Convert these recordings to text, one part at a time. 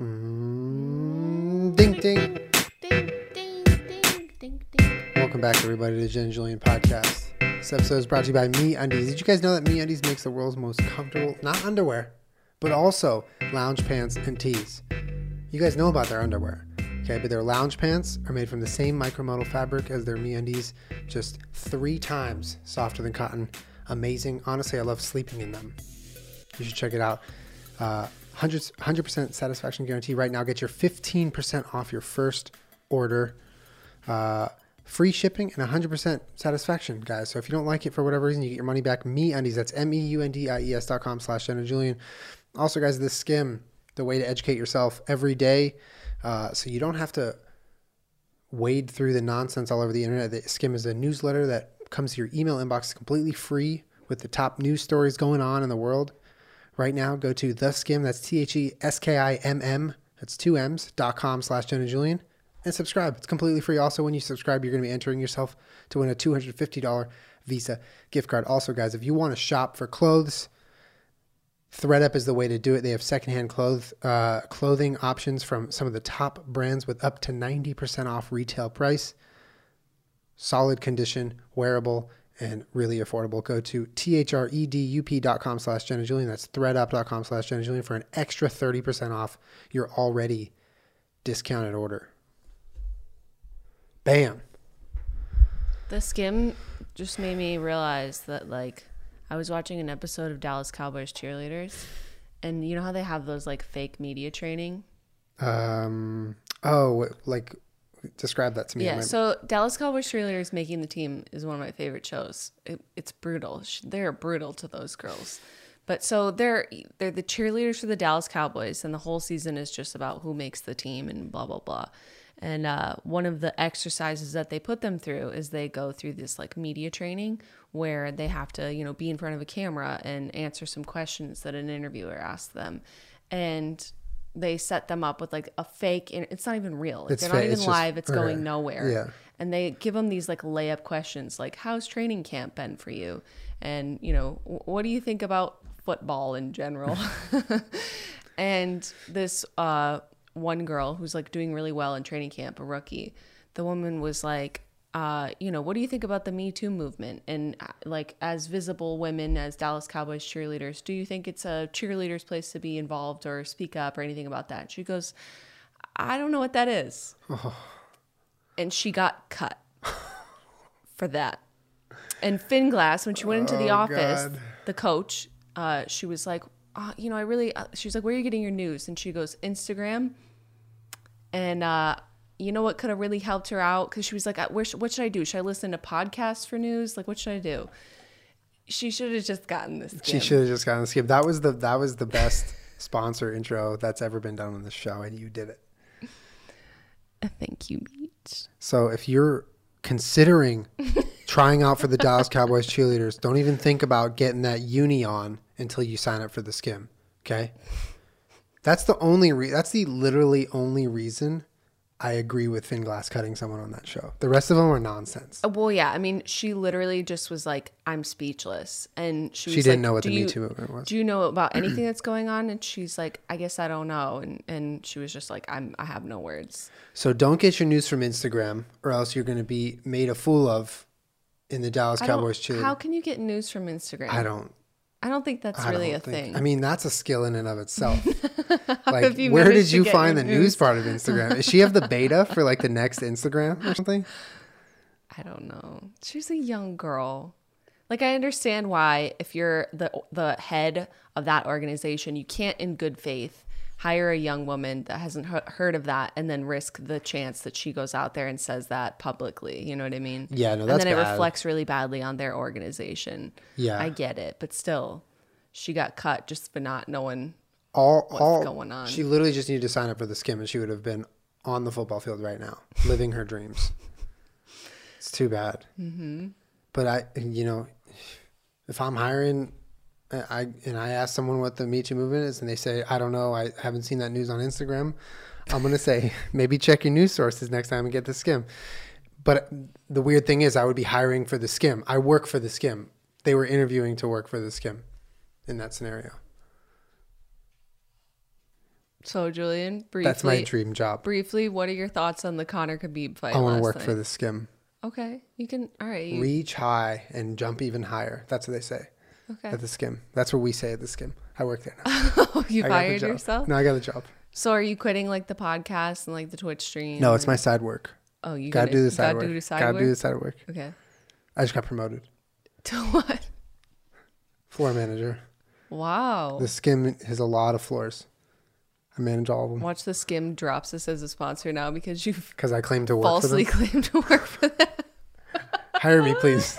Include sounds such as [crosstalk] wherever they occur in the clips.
Ding ding. Ding, ding, ding, ding, ding. Welcome back, everybody, to the Jen Julien podcast. This episode is brought to you by MeUndies. Did you guys know that MeUndies makes the world's most comfortable, not underwear, but also lounge pants and tees? You guys know about their underwear, okay? But their lounge pants are made from the same micromodal fabric as their MeUndies, just three times softer than cotton. Amazing. Honestly, I love sleeping in them. You should check it out. Uh, 100, 100% satisfaction guarantee right now. Get your 15% off your first order. Uh, free shipping and 100% satisfaction, guys. So if you don't like it for whatever reason, you get your money back. MeUndies. That's M E U N D I E S dot com slash Jenna Julien. Also, guys, this Skimm, the way to educate yourself every day. Uh, so you don't have to wade through the nonsense all over the internet. The Skimm is a newsletter that comes to your email inbox completely free with the top news stories going on in the world. Right now, go to the Skimm. That's T H E S K I M M. That's two M's dot com slash Jenna Julien and subscribe. It's completely free. Also, when you subscribe, you're going to be entering yourself to win a $250 Visa gift card. Also, guys, if you want to shop for clothes, thredUP is the way to do it. They have secondhand clothes, uh, clothing options from some of the top brands with up to 90% off retail price. Solid condition, wearable, and really affordable. Go to thredup.com slash Jenna Julien. That's thredup.com slash Jenna Julien for an extra 30% off your already discounted order. Bam. The Skimm just made me realize that, like, I was watching an episode of Dallas Cowboys cheerleaders, and you know how they have those, like, fake media training? Um. Oh, like describe that to me. Yeah, My- so Dallas Cowboys cheerleaders making the team is one of my favorite shows. It, it's brutal. They're brutal to those girls. But so they're they're the cheerleaders for the Dallas Cowboys, and the whole season is just about who makes the team and blah blah blah. And uh, one of the exercises that they put them through is they go through this like media training where they have to you know be in front of a camera and answer some questions that an interviewer asks them, and they set them up with like a fake. and It's not even real. Like, It's they're not even it's just- live. It's okay. going nowhere. Yeah. And they give them these like layup questions, like "How's training camp been for you?" And you know, what do you think about football in general? [laughs] and this uh, one girl who's like doing really well in training camp, a rookie, the woman was like, uh, you know, what do you think about the Me Too movement? And uh, like, as visible women, as Dallas Cowboys cheerleaders, do you think it's a cheerleader's place to be involved or speak up or anything about that? She goes, I don't know what that is. [sighs] And she got cut for that. And Finglass, when she went into the Oh, office, God. the coach, uh, she was like, uh, you know, I really, uh, she was like, where are you getting your news? And she goes, Instagram. And uh, you know what could have really helped her out? Because she was like, sh- what should I do? Should I listen to podcasts for news? Like, what should I do? She should have just gotten this. She should have just gotten the skip. That was the that was the best [laughs] sponsor intro that's ever been done on the show, and you did it. Thank you, Beach. So if you're considering [laughs] trying out for the Dallas Cowboys cheerleaders, don't even think about getting that uni on until you sign up for the Skimm. Okay, that's the only re- that's the literally only reason I agree with Finglass cutting someone on that show. The rest of them are nonsense. Uh, Well, yeah. I mean, she literally just was like, "I'm speechless," and she was She didn't like, know what "Do the Me you- Too movement was. Do you know about anything that's going on? And she's like, "I guess I don't know." And and she was just like, "I'm I have no words." So don't get your news from Instagram, or else you're going to be made a fool of in the Dallas Cowboys cheerleader. How can you get news from Instagram? I don't. I don't think that's I really a think- thing. I mean, that's a skill in and of itself. [laughs] like, where did you find the news news? part of Instagram? Does she have the beta for like the next Instagram or something? [laughs] I don't know. She's a young girl. Like I understand why if you're the the head of that organization, you can't in good faith hire a young woman that hasn't heard of that and then risk the chance that she goes out there and says that publicly. You know what I mean? Yeah, no, that's And then it reflects really badly on their organization. Yeah. I get it, but still, she got cut just for not knowing. All, all going on? She literally just needed to sign up for the Skimm, and she would have been on the football field right now, [laughs] living her dreams. It's too bad. Mm-hmm. But I, you know, if I'm hiring, I and I ask someone what the Me Too movement is, and they say I don't know, I haven't seen that news on Instagram. I'm gonna say [laughs] maybe check your news sources next time and get the Skimm. But the weird thing is, I would be hiring for the Skimm. I work for the Skimm. They were interviewing to work for the Skimm in that scenario. So Julien, briefly, That's my dream job. briefly, what are your thoughts on the Conor Khabib fight? I want to work night? for the Skimm. Okay, you can. All right. You, Reach high and jump even higher. That's what they say okay. at the Skimm. That's what we say at the Skimm. I work there now. [laughs] Oh, you I fired yourself. No, I got the job. So are you quitting like the podcast and like the Twitch stream? No, it's my side work. Oh, you Gotta gotta do the side gotta work. do side Gotta work. do the side work. Okay. I just got promoted. To what? Floor manager. Wow. The Skimm has a lot of floors. I manage all of them Watch the Skimm drops us as a sponsor now because you've because I claim to work falsely for them. [laughs] claimed to work for them. Hire me, please.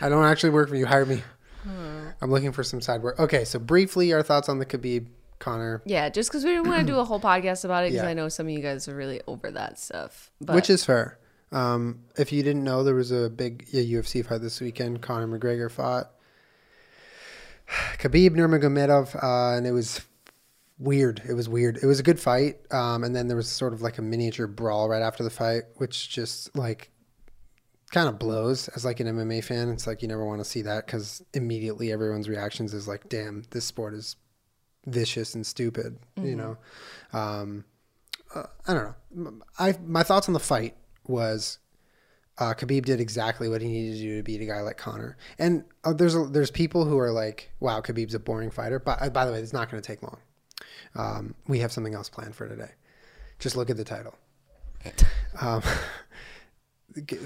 I don't actually work for you. Hire me. I'm looking for some side work. Okay, so briefly, our thoughts on the Khabib Conor, Yeah, just because we didn't want to do a whole [clears throat] podcast about it because Yeah. I know some of you guys are really over that stuff. But which is fair. Um, if you didn't know, there was a big yeah, UFC fight this weekend. Conor McGregor fought [sighs] Khabib Nurmagomedov, uh, and it was weird. It was weird. It was a good fight, um, and then there was sort of like a miniature brawl right after the fight, which just like kind of blows as like an MMA fan. It's like you never want to see that because immediately everyone's reactions is like, "Damn, this sport is vicious and stupid," you know. Um, uh, I don't know. I my thoughts on the fight was uh, Khabib did exactly what he needed to do to beat a guy like Conor. And uh, there's a, there's people who are like, "Wow, Khabib's a boring fighter." But uh, by the way, it's not going to take long. Um, we have something else planned for today. Just look at the title. [laughs] Um, [laughs]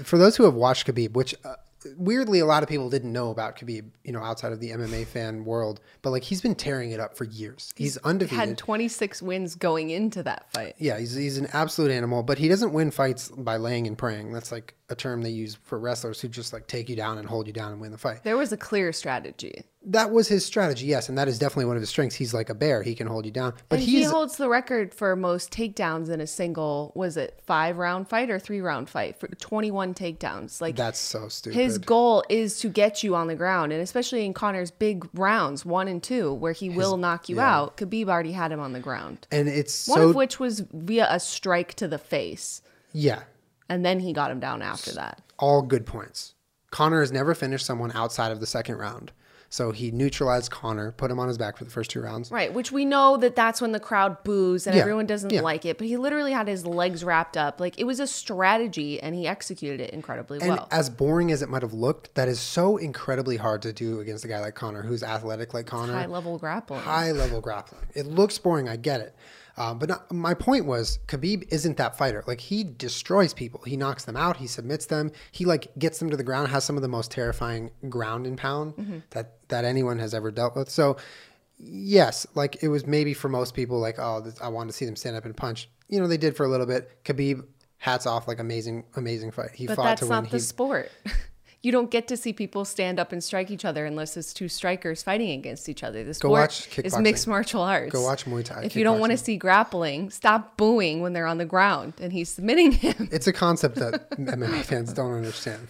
for those who have watched Khabib, which uh, weirdly a lot of people didn't know about Khabib, you know, outside of the MMA fan world, but like he's been tearing it up for years. He's, undefeated. He had 26 wins going into that fight. Yeah, he's, he's an absolute animal, but he doesn't win fights by laying and praying. That's like a term they use for wrestlers who just like take you down and hold you down and win the fight. There was a clear strategy. That was his strategy, yes, and that is definitely one of his strengths. He's like a bear; he can hold you down. But he holds the record for most takedowns in a single, was it five round fight or three round fight? For 21 takedowns. Like that's so stupid. his goal is to get you on the ground, and especially in Conor's big rounds, one and two, where he will knock you yeah. out. Khabib already had him on the ground. and it's One so of which was via a strike to the face, yeah, and then he got him down after that. all good points. Conor has never finished someone outside of the second round, so he neutralized Conor, put him on his back for the first two rounds. Right, which we know that that's when the crowd boos and Yeah, everyone doesn't yeah. like it. But he literally had his legs wrapped up. Like it was a strategy, and he executed it incredibly And well. as boring as it might have looked, that is so incredibly hard to do against a guy like Conor, who's athletic like Conor. High level grappling. high level grappling. It looks boring, I get it. Um, but not, my point was Khabib isn't that fighter. Like he destroys people. He knocks them out. He submits them. He like gets them to the ground. Has some of the most terrifying ground and pound that that anyone has ever dealt with. So yes, like it was maybe for most people like oh this, I want to see them stand up and punch. You know they did for a little bit. Khabib, hats off, like amazing amazing fight. He but fought to win. But that's not the He, sport. [laughs] you don't get to see people stand up and strike each other unless it's two strikers fighting against each other. The sport watch is mixed martial arts. Go watch Muay Thai, If you don't want to see grappling, stop booing when they're on the ground and he's submitting him. it's a concept that [laughs] MMA fans don't understand.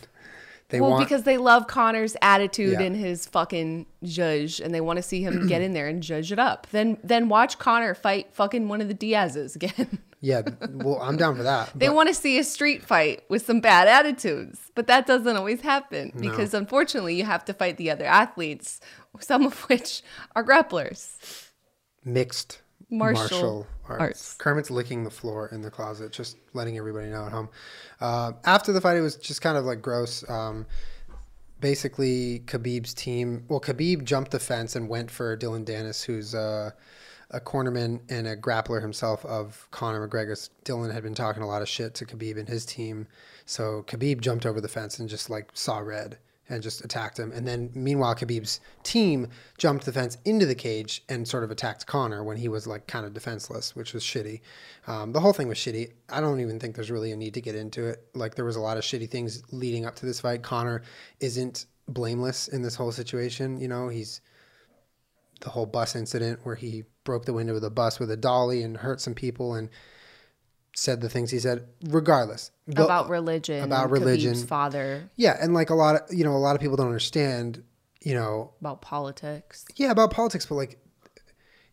They Well, want because they love Conor's attitude Yeah. and his fucking judge, and they want to see him [clears throat] get in there and judge it up. Then, then watch Conor fight fucking one of the Diaz's again. [laughs] Yeah, well, I'm down for that. they but- want to see a street fight with some bad attitudes, but that doesn't always happen because unfortunately, you have to fight the other athletes, some of which are grapplers. mixed Martial martial, arts. arts. Kermit's licking the floor in the closet, just letting everybody know at home. Uh, after the fight, it was just kind of like gross. Um, basically, Khabib's team. Well, Khabib jumped the fence and went for Dillon Danis, who's uh, a cornerman and a grappler himself of Conor McGregor's. Dylan had been talking a lot of shit to Khabib and his team, so Khabib jumped over the fence and just like saw red and just attacked him. And then meanwhile, Khabib's team jumped the fence into the cage and sort of attacked Conor when he was like kind of defenseless, which was shitty. Um, the whole thing was shitty. I don't even think there's really a need to get into it. Like there was a lot of shitty things leading up to this fight. Conor isn't blameless in this whole situation. You know, he's the whole bus incident where he broke the window of the bus with a dolly and hurt some people and said the things he said. Regardless, about religion, about religion. Khabib's father, yeah, and like a lot of you know, a lot of people don't understand. You know, about politics. yeah, about politics, but like,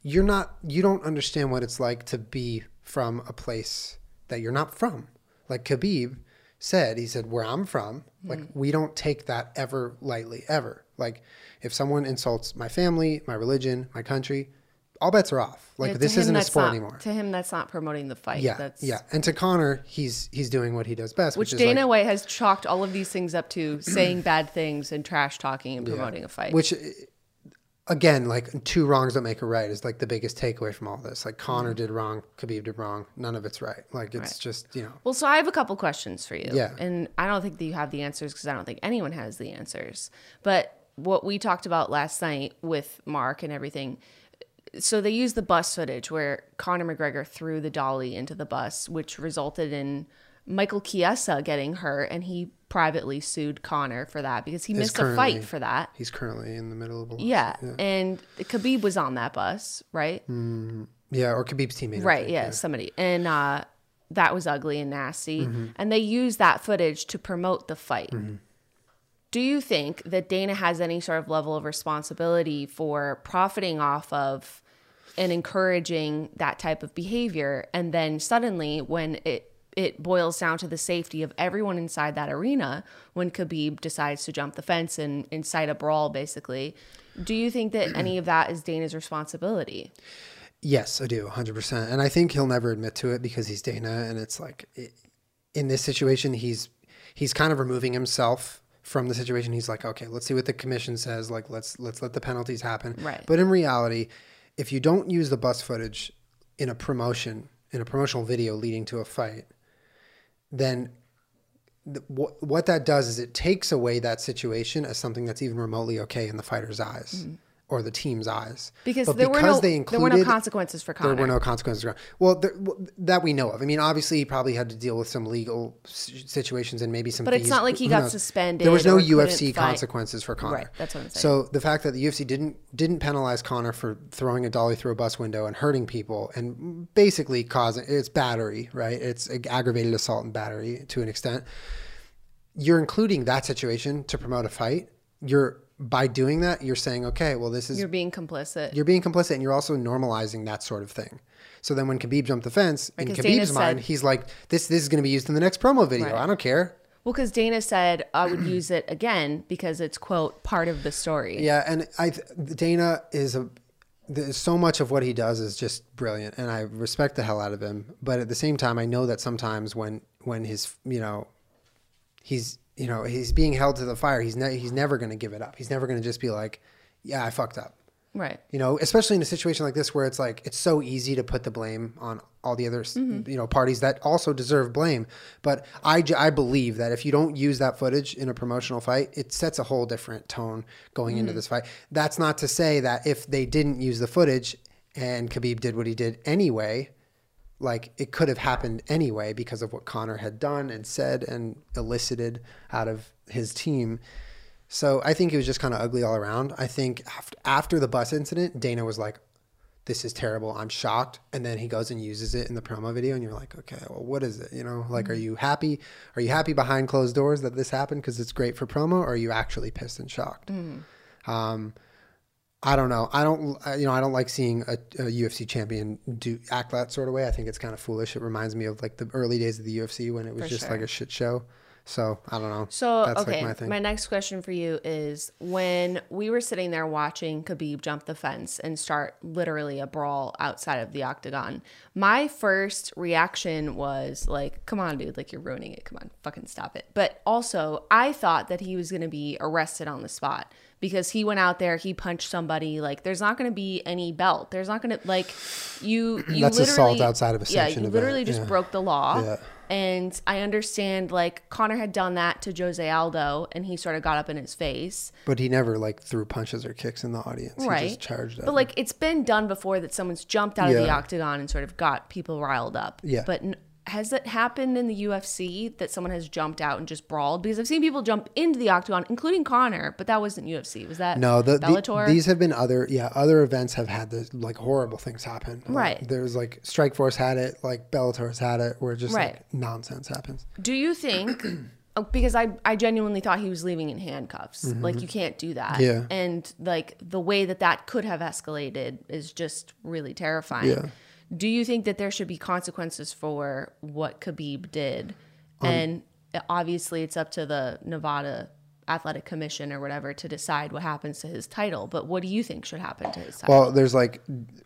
you're not, you don't understand what it's like to be from a place that you're not from. Like Khabib said, he said, where I'm from, mm. like, we don't take that ever lightly, ever. Like, if someone insults my family, my religion, my country, all bets are off. Like Yeah, this isn't a sport not- anymore. To him, that's not promoting the fight. Yeah, that's, yeah. And to Conor, he's he's doing what he does best, Which which, Dana like, White has chalked all of these things up to [clears throat] saying bad things and trash talking and promoting a fight. which again, like two wrongs don't make a right is like the biggest takeaway from all this. Like Conor Mm-hmm. did wrong, Khabib did wrong. None of it's right. Like it's just you know. Well, so I have a couple questions for you. Yeah. And I don't think that you have the answers because I don't think anyone has the answers. But what we talked about last night with Mark and everything. So they used the bus footage where Conor McGregor threw the dolly into the bus, which resulted in Michael Chiesa getting hurt, and he privately sued Conor for that because he missed a fight for that. He's currently in the middle of a Yeah. And Khabib was on that bus, right? yeah, or Khabib's teammate. Right, think, yeah, somebody. And uh, that was ugly and nasty. Mm-hmm. And they used that footage to promote the fight. Do you think that Dana has any sort of level of responsibility for profiting off of and encouraging that type of behavior? And then suddenly, when it it boils down to the safety of everyone inside that arena, when Khabib decides to jump the fence and incite a brawl, basically, do you think that any of that is Dana's responsibility? Yes, I do, 100%. And I think he'll never admit to it because he's Dana and it's like in this situation he's he's kind of removing himself from the situation. He's like, "Okay, let's see what the commission says. Like let's let's let the penalties happen." Right. But in reality, if you don't use the bus footage in a promotion, in a promotional video leading to a fight, then th- what what that does is it takes away that situation as something that's even remotely okay in the fighter's eyes mm-hmm. Or the team's eyes. Because But there were no they there were no consequences for Conor. there were no consequences. Well, there, that we know of. I mean, obviously, he probably had to deal with some legal situations and maybe some. But it's not like he Who got knows? suspended There was no UFC consequences for Conor. Right, that's what I'm saying. So the fact that the UFC didn't didn't penalize Conor for throwing a dolly through a bus window and hurting people and basically causing it's battery, right? It's aggravated assault and battery to an extent. You're including that situation to promote a fight. You're by doing that, you're saying, okay, well, this is You're being complicit. you're being complicit and you're also normalizing that sort of thing. So then when Khabib jumped the fence, in 'cause Khabib's Dana said- mind, he's like, this this is going to be used in the next promo video. Right. I don't care. well, because Dana said I would [clears throat] use it again because it's quote part of the story. Yeah, and I Dana is a there's so much of what he does is just brilliant and I respect the hell out of him. But at the same time, I know that sometimes when when his you know he's you know he's being held to the fire, he's ne- he's never going to give it up. He's never going to just be like, yeah, I fucked up. Right. you know especially in a situation like this where it's like it's so easy to put the blame on all the other Mm-hmm. you know parties that also deserve blame but I I believe that if you don't use that footage in a promotional fight it sets a whole different tone going Mm-hmm. into this fight that's not to say that if they didn't use the footage and Khabib did what he did anyway like it could have happened anyway because of what Conor had done and said and elicited out of his team. So I think it was just kind of ugly all around. I think after, after the bus incident, Dana was like, "This is terrible. I'm shocked." And then he goes and uses it in the promo video, and you're like, "Okay, well, what is it? You know, like, are you happy? Are you happy behind closed doors that this happened because it's great for promo, or are you actually pissed and shocked?" Um, I don't know. I don't, uh, you know, I don't like seeing a, a UFC champion do act that sort of way. I think it's kind of foolish. It reminds me of like the early days of the UFC when it was For just sure. like a shit show. So I don't know. So That's okay, like my, my next question for you is when we were sitting there watching Khabib jump the fence and start literally a brawl outside of the octagon. My first reaction was like, "Come on, dude! Like you're ruining it. Come on, fucking stop it." But also, I thought that he was going to be arrested on the spot because he went out there, he punched somebody. Like there's not going to be any belt. There's not going to like you. You [clears throat] That's assault outside of a Yeah, you literally event, just yeah. broke the law. Yeah. And I understand like Conor had done that to Jose Aldo and he sort of got up in his face. But he never like threw punches or kicks in the audience. He right. just charged but him. like it's been done before that someone's jumped out of the octagon and sort of got people riled up. Yeah. But has it happened in the UFC that someone has jumped out and just brawled? Because I've seen people jump into the octagon, including Connor, but that wasn't UFC. Was that No, the, the- Bellator? these have been other yeah other events have had this like horrible things happen. Like, Right. There's like Strikeforce had it, like Bellator's had it, where just Right. like nonsense happens. Do you think? [clears throat] oh, because I I genuinely thought he was leaving in handcuffs. Mm-hmm. Like you can't do that. Yeah. And like the way that that could have escalated is just really terrifying. Yeah. Do you think that there should be consequences for what Khabib did? Um, and obviously, it's up to the Nevada athletic commission or whatever to decide what happens to his title. But what do you think should happen to his title? Well, there's like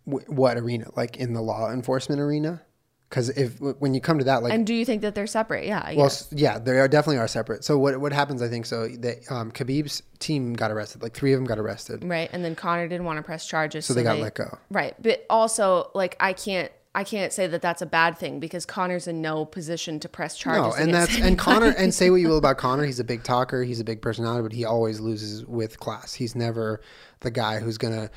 w- what arena? Like in the law enforcement arena? Because if when you come to that, like and do you think that they're separate? Yeah. I Well, guess. yeah, they are definitely are separate. So what what happens? I think so. That um, Khabib's team got arrested. Like three of them got arrested, right. And then Conor didn't want to press charges, so they got let go. Right. But also, like, I can't. I can't say that that's a bad thing because Conor's in no position to press charges. No, and that's and Conor. And say what you will [laughs] about Conor, he's a big talker. He's a big personality, but he always loses with class. He's never the guy who's gonna.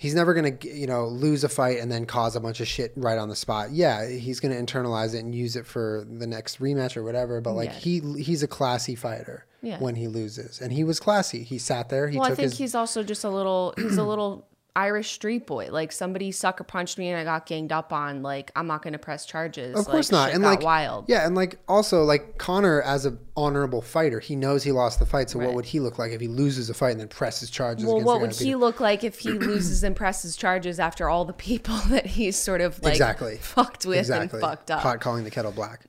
He's never gonna, you know, lose a fight and then cause a bunch of shit right on the spot. Yeah, he's gonna internalize it and use it for the next rematch or whatever. But like Yeah. he, he's a classy fighter Yeah. when he loses, and he was classy. He sat there. He Well, I think his he's also just a little. He's a little Irish street boy. Like somebody sucker punched me and I got ganged up on. Like I'm not going to press charges. Of course like, not. And like wild. Yeah, and like also like Conor as an honorable fighter, he knows he lost the fight. So what would he look like if he loses a fight and then presses charges? Well, what would he look like if he loses and presses charges after all the people [laughs] that he's sort of like exactly fucked with exactly and fucked up? Pot calling the kettle black.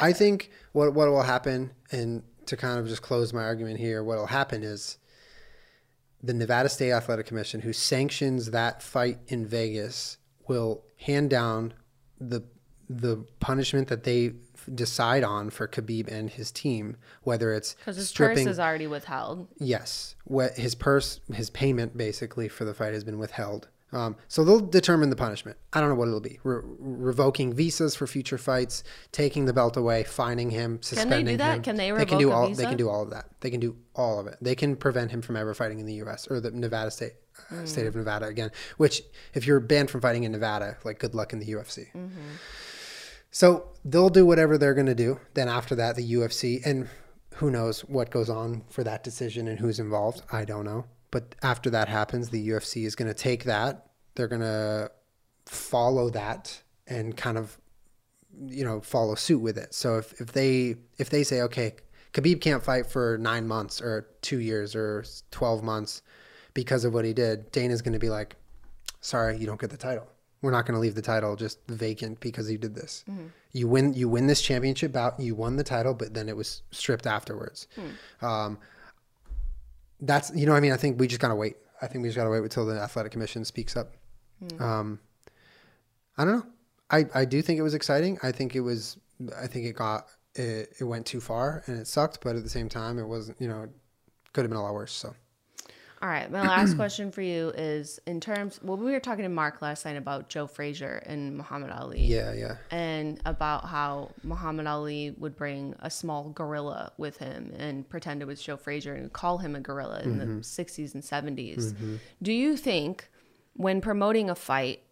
I think what what will happen, and to kind of just close my argument here, what will happen is the Nevada State Athletic Commission, who sanctions that fight in Vegas, will hand down the the punishment that they decide on for Khabib and his team, whether it's Because his stripping. purse is already withheld. Yes, what his purse, his payment basically for the fight has been withheld. Um, so they'll determine the punishment. I don't know what it'll be: Re- revoking visas for future fights, taking the belt away, fining him, suspending that? him. Can they They can do revoke all. They can do all of that. They can do all of it. They can prevent him from ever fighting in the U.S. or the Nevada state, uh, state Mm. of Nevada again. Which, if you're banned from fighting in Nevada, like good luck in the UFC. Mm-hmm. So they'll do whatever they're going to do. Then after that, the UFC and who knows what goes on for that decision and who's involved. I don't know. But after that happens, the UFC is going to take that. They're going to follow that and kind of you know follow suit with it. So if, if they if they say okay, Khabib can't fight for nine months or two years or twelve months because of what he did, Dana's going to be like, sorry, you don't get the title. We're not going to leave the title just vacant because you did this. You win you win this championship bout, you won the title, but then it was stripped afterwards. Um, that's you know what I mean. I think we just gotta wait. I think we just gotta wait until the athletic commission speaks up. Um, I don't know. I, I do think it was exciting. I think it was. I think it got it, it went too far and it sucked. But at the same time, it wasn't. You know, it could have been a lot worse. So All right, my last question for you is in terms. Well, we were talking to Mark last night about Joe Frazier and Muhammad Ali. yeah, yeah, and about how Muhammad Ali would bring a small gorilla with him and pretend it was Joe Frazier and call him a gorilla in the mm-hmm. 60s and 70s. Mm-hmm. Do you think when promoting a fight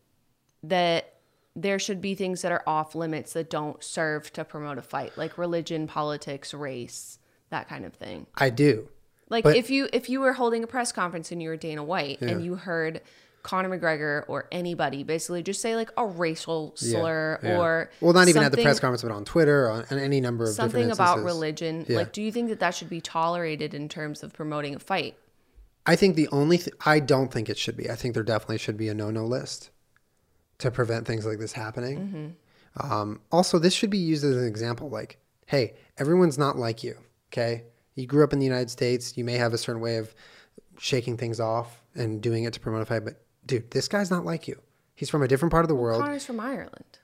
that there should be things that are off limits that don't serve to promote a fight like religion, politics, race, that kind of thing? I do. Like But- if you if you were holding a press conference and you were Dana White and you heard Conor McGregor or anybody basically just say like a racial slur Yeah. or well, not even at the press conference, but on Twitter, on, on any number of something about religion. Yeah. Like, do you think that that should be tolerated in terms of promoting a fight? I think the only th- I don't think it should be. I think there definitely should be a no-no list to prevent things like this happening. Um, also, this should be used as an example. Like, hey, everyone's not like you. Okay, you grew up in the United States. You may have a certain way of shaking things off and doing it to promote a fight, but dude, this guy's not like you. He's from a different part of the world. Conor's from Ireland.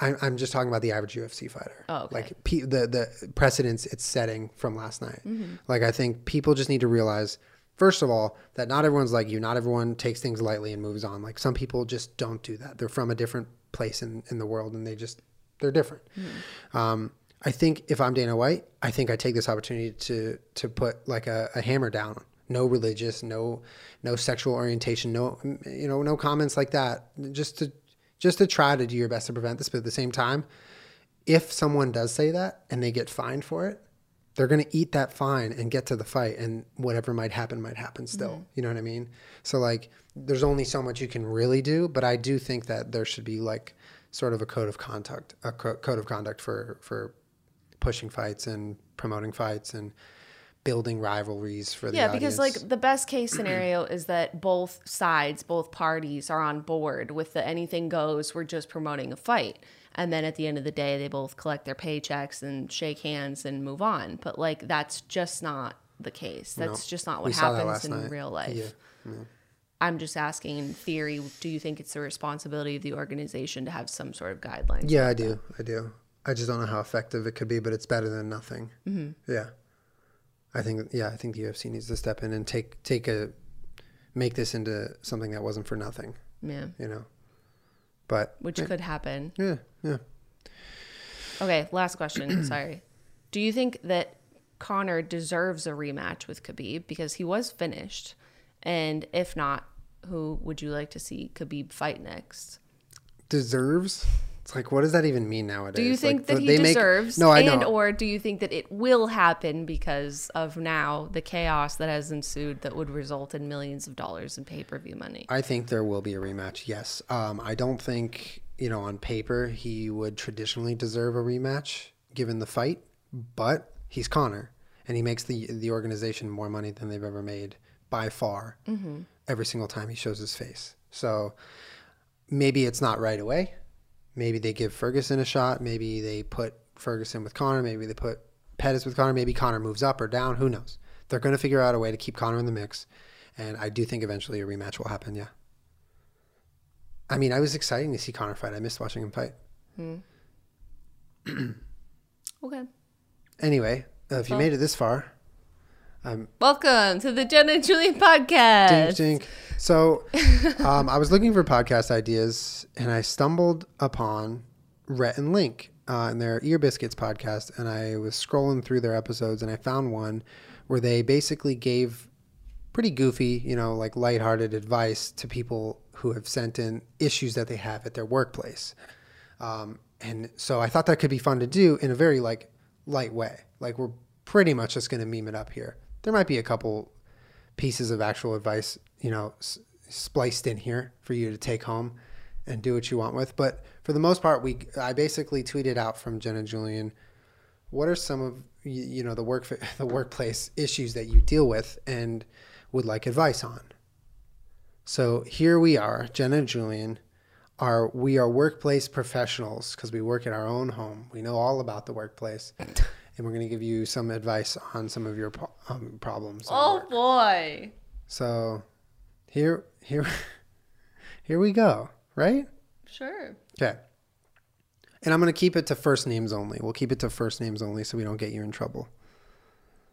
I'm, I'm just talking about the average UFC fighter. Oh, okay. Like pe- the the precedents it's setting from last night. Mm-hmm. Like I think people just need to realize, first of all, that not everyone's like you. Not everyone takes things lightly and moves on. Like some people just don't do that. They're from a different place in in the world and they just they're different. Mm-hmm. Um, I think if I'm Dana White, I think I take this opportunity to to put like a, a hammer down. No religious, no no sexual orientation, no you know no comments like that. Just to just to try to do your best to prevent this, but at the same time, if someone does say that and they get fined for it, they're going to eat that fine and get to the fight, and whatever might happen might happen still. Mm-hmm. You know what I mean? So like, there's only so much you can really do, but I do think that there should be like sort of a code of conduct, a co- code of conduct for for pushing fights and promoting fights and building rivalries for the Yeah, audience. because like the best case scenario [clears throat] is that both sides, both parties are on board with the anything goes, we're just promoting a fight. And then at the end of the day, they both collect their paychecks and shake hands and move on. But like that's just not the case. That's just not what happens in night. real life. Yeah. I'm just asking in theory, do you think it's the responsibility of the organization to have some sort of guidelines? Yeah, I do. I do. I just don't know how effective it could be, but it's better than nothing. Mm-hmm. Yeah. I think. Yeah, I think the UFC needs to step in and take take a make this into something that wasn't for nothing. Yeah. You know. But Which could happen. yeah, yeah. Okay, last question. [clears throat] Sorry. Do you think that Conor deserves a rematch with Khabib because he was finished? And if not, who would you like to see Khabib fight next? Deserves. It's like, what does that even mean nowadays? Do you think Like, that the- he they make- deserves? no, I and know. or do you think that it will happen because of now the chaos that has ensued that would result in millions of dollars in pay per view money? I think there will be a rematch. Yes. Um, I don't think you know on paper he would traditionally deserve a rematch given the fight, but he's Conor, and he makes the the organization more money than they've ever made by far. Every single time he shows his face, so maybe it's not right away. Maybe they give Ferguson a shot. Maybe they put Ferguson with Conor. Maybe they put Pettis with Conor. Maybe Conor moves up or down. Who knows? They're going to figure out a way to keep Conor in the mix. And I do think eventually a rematch will happen. Yeah. I mean, I was exciting to see Conor fight. I missed watching him fight. [clears throat] Okay. Anyway, uh, if you made it this far, Welcome to the Jenna and Julien podcast. dink, dink. So, [laughs] um, I was looking for podcast ideas, and I stumbled upon Rhett and Link uh, in their Ear Biscuits podcast, and I was scrolling through their episodes, and I found one where they basically gave pretty goofy, you know, like lighthearted advice to people who have sent in issues that they have at their workplace. Um, and so I thought that could be fun to do in a very like light way. Like we're pretty much just going to meme it up here. There might be a couple pieces of actual advice, you know, s- spliced in here for you to take home and do what you want with. But for the most part, we I basically tweeted out from Jenna Julien, what are some of you, know the work [laughs] the workplace issues that you deal with and would like advice on. So here we are, Jenna and Julien are we are workplace professionals because we work in our own home. We know all about the workplace, [laughs] and we're going to give you some advice on some of your um, problems. Oh boy. So here, here, [laughs] here we go. Right? Sure. Okay. And I'm going to keep it to first names only. We'll keep it to first names only so we don't get you in trouble.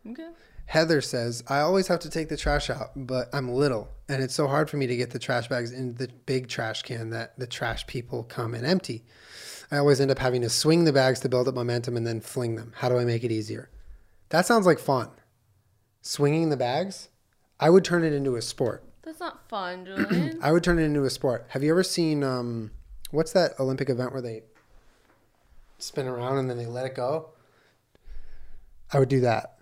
Okay. Heather says, I always have to take the trash out, but I'm little, and it's so hard for me to get the trash bags in the big trash can that the trash people come and empty. I always end up having to swing the bags to build up momentum and then fling them. How do I make it easier? That sounds like fun. Swinging the bags? I would turn it into a sport. That's not fun, Julien. [clears throat] I would turn it into a sport. Have you ever seen um, what's that Olympic event where they spin around and then they let it go? I would do that.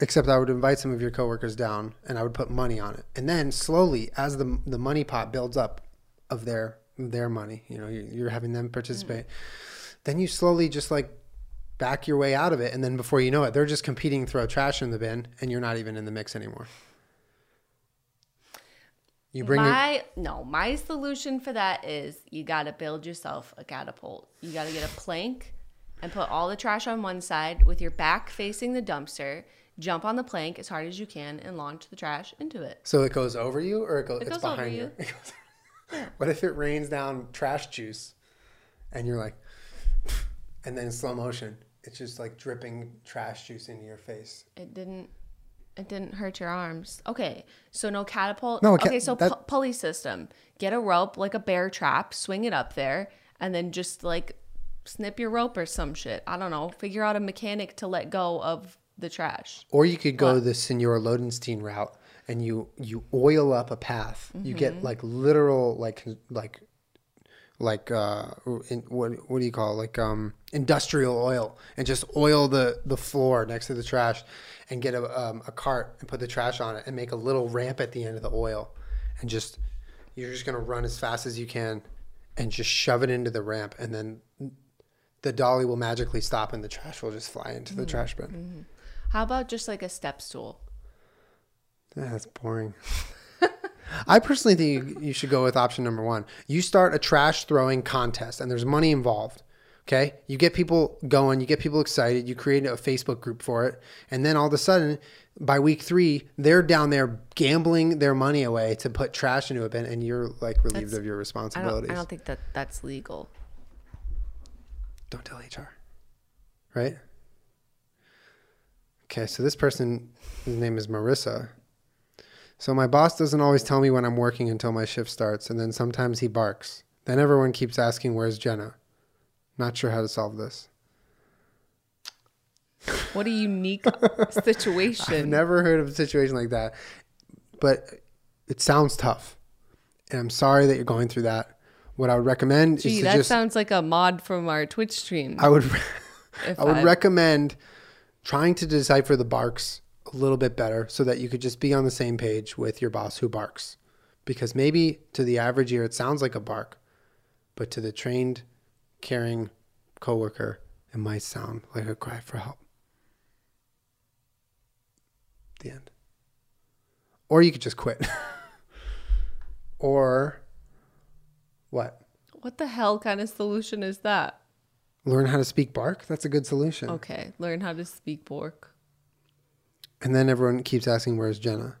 Except I would invite some of your coworkers down and I would put money on it. And then slowly as the the money pot builds up of their their money, you know, you're, having them participate. Mm. Then you slowly just like back your way out of it and then before you know it, they're just competing throw trash in the bin and you're not even in the mix anymore. You bring your, my no, my solution for that is you got to build yourself a catapult. You got to get a plank and put all the trash on one side with your back facing the dumpster. Jump on the plank as hard as you can and launch the trash into it. So it goes over you, or it goes, it's goes over behind you. you. [laughs] [laughs] What if it rains down trash juice, and you're like, [sniffs] and then in slow motion, it's just like dripping trash juice into your face. It didn't. It didn't hurt your arms. Okay, so no catapult. No, ca- okay, so that- pu- pulley system. Get a rope like a bear trap, swing it up there, and then just like snip your rope or some shit. I don't know. Figure out a mechanic to let go of the trash. Or you could go the Senor Lodenstein route, and you you oil up a path. You Mm-hmm. get like literal like like like uh in, what what do you call it? like um industrial oil and just oil the the floor next to the trash and get a um, a cart and put the trash on it and make a little ramp at the end of the oil and just you're just gonna run as fast as you can and just shove it into the ramp and then the dolly will magically stop and the trash will just fly into the trash bin. How about just like a step stool? That's boring. [laughs] I personally think you, you should go with option number one. You start a trash throwing contest, and there's money involved. Okay. You get people going, you get people excited, you create a Facebook group for it. And then all of a sudden, by week three, they're down there gambling their money away to put trash into a bin and you're like relieved That's- of your I don't, responsibilities. I don't think that that's legal. Don't tell HR. Right? Okay, so this person, his name is Marissa. So my boss doesn't always tell me when I'm working until my shift starts, and then sometimes he barks. Then everyone keeps asking, Where's Jenna? Not sure how to solve this. What a unique [laughs] situation. I've never heard of a situation like that, but it sounds tough. And I'm sorry that you're going through that. What I would recommend Gee, is that just, sounds like a mod from our Twitch stream. I would. [laughs] I would recommend trying to decipher the barks a little bit better so that you could just be on the same page with your boss who barks. Because maybe to the average ear it sounds like a bark, but to the trained, caring coworker, it might sound like a cry for help. The end. Or you could just quit. [laughs] or what? what the hell kind of solution is that? Learn how to speak bark? That's a good solution. Okay, learn how to speak Bork. And then everyone keeps asking, "Where's Jenna?"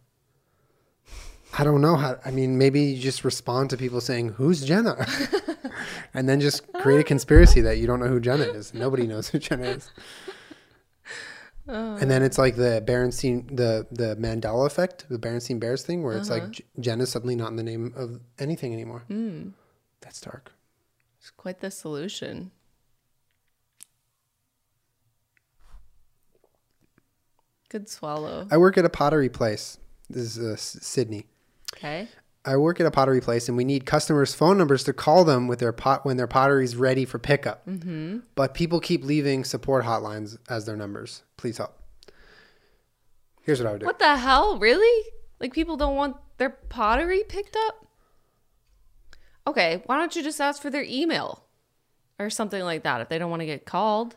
I don't know how. I mean, maybe you just respond to people saying, "Who's Jenna?" [laughs] and then just create a conspiracy that you don't know who Jenna is. Nobody knows who Jenna is. Oh. And then it's like the Berenstein, the the Mandela effect, the Berenstein Bears thing, where it's like uh-huh. J- Jenna's suddenly not in the name of anything anymore. Hmm. That's dark. It's quite the solution. Good swallow. I work at a pottery place. This is uh, Sydney. Okay. I work at a pottery place, and we need customers' phone numbers to call them with their pot when their pottery is ready for pickup. Mm-hmm. But people keep leaving support hotlines as their numbers. Please help. Here's what I would do. What the hell? Really? Like people don't want their pottery picked up? Okay, why don't you just ask for their email or something like that if they don't want to get called?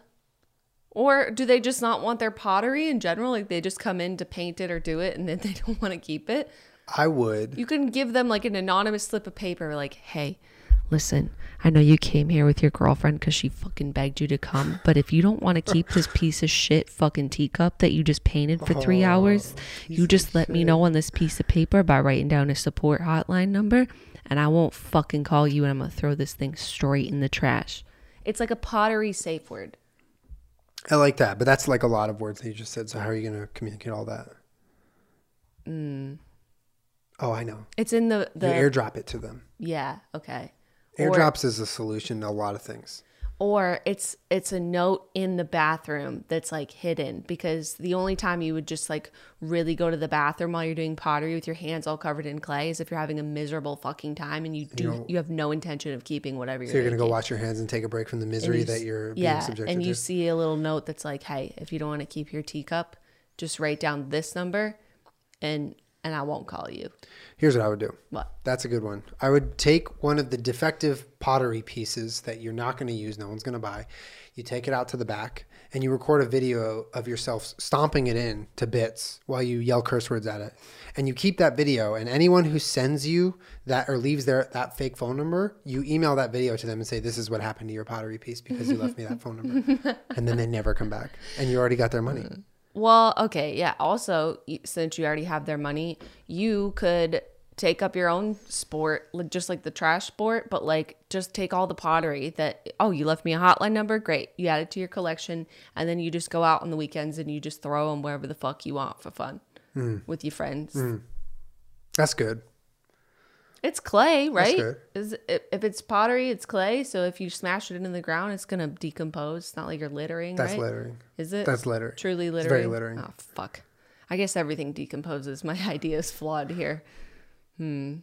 Or do they just not want their pottery in general? Like they just come in to paint it or do it and then they [laughs] don't want to keep it? I would. You can give them like an anonymous slip of paper, like, hey, listen, I know you came here with your girlfriend because she fucking begged you to come, but if you don't want to [laughs] keep this piece of shit fucking teacup that you just painted for three oh, hours, you just let me know on this piece of paper by writing down a support hotline number, and I won't fucking call you, and I'm gonna throw this thing straight in the trash. It's like a pottery safe word. I like that, but that's like a lot of words that you just said. So how are you going to communicate all that? Mm. Oh, I know. It's in the the you airdrop it to them. yeah okay. Or- Airdrops is a solution to a lot of things. Or it's it's a note in the bathroom that's like hidden because the only time you would just like really go to the bathroom while you're doing pottery with your hands all covered in clay is if you're having a miserable fucking time and you do you, have no intention of keeping whatever you're, you're going to go wash your hands and take a break from the misery you that you're being yeah subjected and you to. see a little note that's like hey if you don't want to keep your teacup just write down this number and and I won't call you Here's what I would do. what That's a good one. I would take one of the defective pottery pieces that you're not going to use, no one's going to buy. You take it out to the back and you record a video of yourself stomping it in to bits while you yell curse words at it. And you keep that video and anyone who sends you that or leaves their that fake phone number, you email that video to them and say this is what happened to your pottery piece because you left me that phone number. [laughs] And then they never come back and you already got their money. Well, okay, yeah. Also, since you already have their money, you could take up your own sport, just like the trash sport, but like just take all the pottery that, oh, you left me a hotline number? Great. You add it to your collection, and then you just go out on the weekends and you just throw them wherever the fuck you want for fun hmm. with your friends. Hmm. That's good. It's clay, right? Is if if it's pottery, it's clay. So if you smash it into the ground, it's gonna decompose. It's not like you're littering, That's right? littering. Is it? That's littering. Truly littering. It's very littering. Oh fuck. I guess everything decomposes. My [laughs] idea is flawed here. Hmm.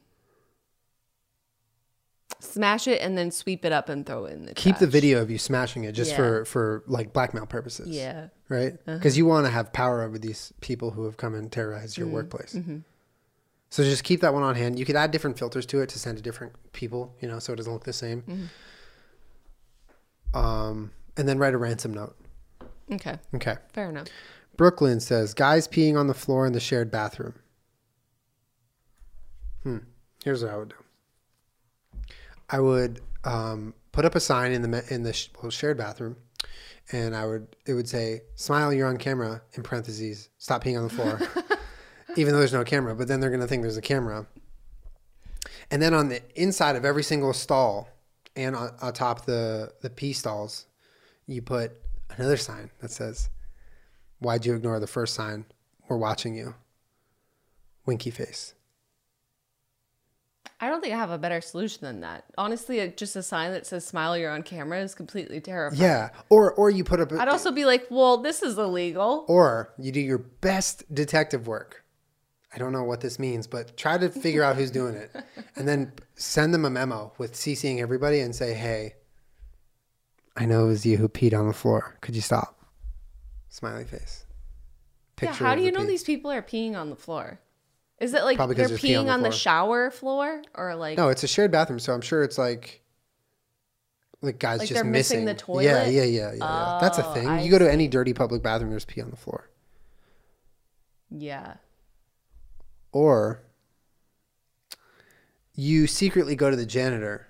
Smash it and then sweep it up and throw it in the Keep the video of you smashing it just Yeah. for for like blackmail purposes. Yeah. right? Uh-huh. Because you want to have power over these people who have come and terrorized Mm-hmm. your workplace. So just keep that one on hand. You could add different filters to it to send to different people, you know, so it doesn't look the same. Mm-hmm. Um, and then write a ransom note. Okay. Okay. Fair enough. Brooklyn says, guys peeing on the floor in the shared bathroom. Hmm. Here's what I would do. I would um, put up a sign in the in the sh- well, shared bathroom, and I would it would say "Smile, you're on camera." In parentheses, stop peeing on the floor, [laughs] even though there's no camera. But then they're gonna think there's a camera. And then on the inside of every single stall, and on, on top the the pee stalls, you put another sign that says, "Why'd you ignore the first sign? We're watching you." Winky face. I don't think I have a better solution than that. Honestly, it- just a sign that says "Smile, you're on camera" is completely terrifying. Yeah, or or you put up. A, I'd also be like, "Well, this is illegal." Or you do your best detective work. I don't know what this means, but try to figure out who's doing it. And then send them a memo with CCing everybody and say, hey, I know it was you who peed on the floor. Could you stop? Smiley face. Yeah, how do the you know pee. these people are peeing on the floor? Is it like Probably they're there's pee on peeing the on the shower floor, or like No, it's a shared bathroom, so I'm sure it's like. Like guys Like just they're missing the Yeah, toilet? yeah, yeah, yeah, yeah. That's a Oh, thing. I you go to any dirty public bathroom, there's pee on the floor. yeah, Or you secretly go to the janitor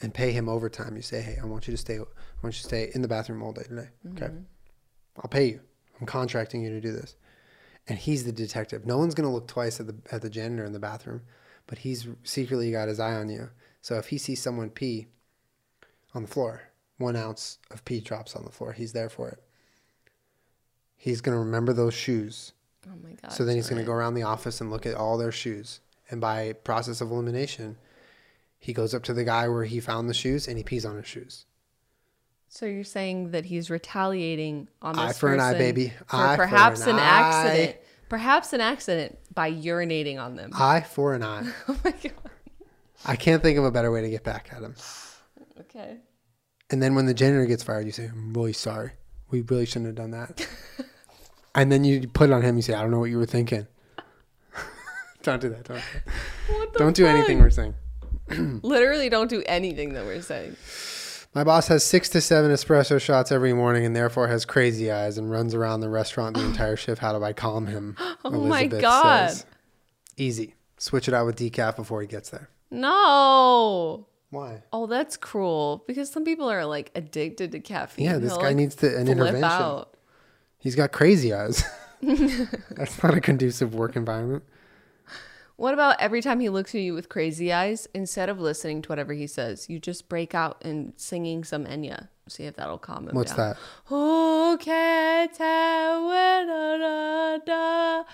and pay him overtime. You say, "Hey, I want you to stay. I want you to stay in the bathroom all day today. Okay, mm-hmm. I'll pay you. I'm contracting you to do this." And he's the detective. No one's gonna look twice at the at the janitor in the bathroom, but he's secretly got his eye on you. So if he sees someone pee on the floor, one ounce of pee drops on the floor. He's there for it. He's gonna remember those shoes. Oh my god. So then he's going to go around the office and look at all their shoes. And by process of elimination, he goes up to the guy where he found the shoes and he pees on his shoes. So you're saying that he's retaliating on this Eye for an eye, baby. for Eye for perhaps an an, accident, perhaps an accident by urinating on them. Eye for an eye. [laughs] oh my god. I can't think of a better way to get back at him. Okay. And then when the janitor gets fired, you say, I'm really sorry. We really shouldn't have done that. [laughs] and then you put it on him. You say, I don't know what you were thinking. [laughs] don't do that. Don't, do. What the don't do fuck? anything we're saying. [clears throat] Literally, don't do anything that we're saying. My boss has six to seven espresso shots every morning and therefore has crazy eyes and runs around the restaurant the [gasps] entire shift. How do I calm him? [gasps] Oh my God. Easy. Switch it out with decaf before he gets there. No. Why? Oh, that's cruel. Because some people are like addicted to caffeine. Yeah, this They'll, guy like, needs to, an flip intervention. out. He's got crazy eyes. [laughs] [laughs] That's not a conducive work environment. What about every time he looks at you with crazy eyes, instead of listening to whatever he says, you just break out and singing some Enya. See if that'll calm him down. What's down. that? Who can tell da, da,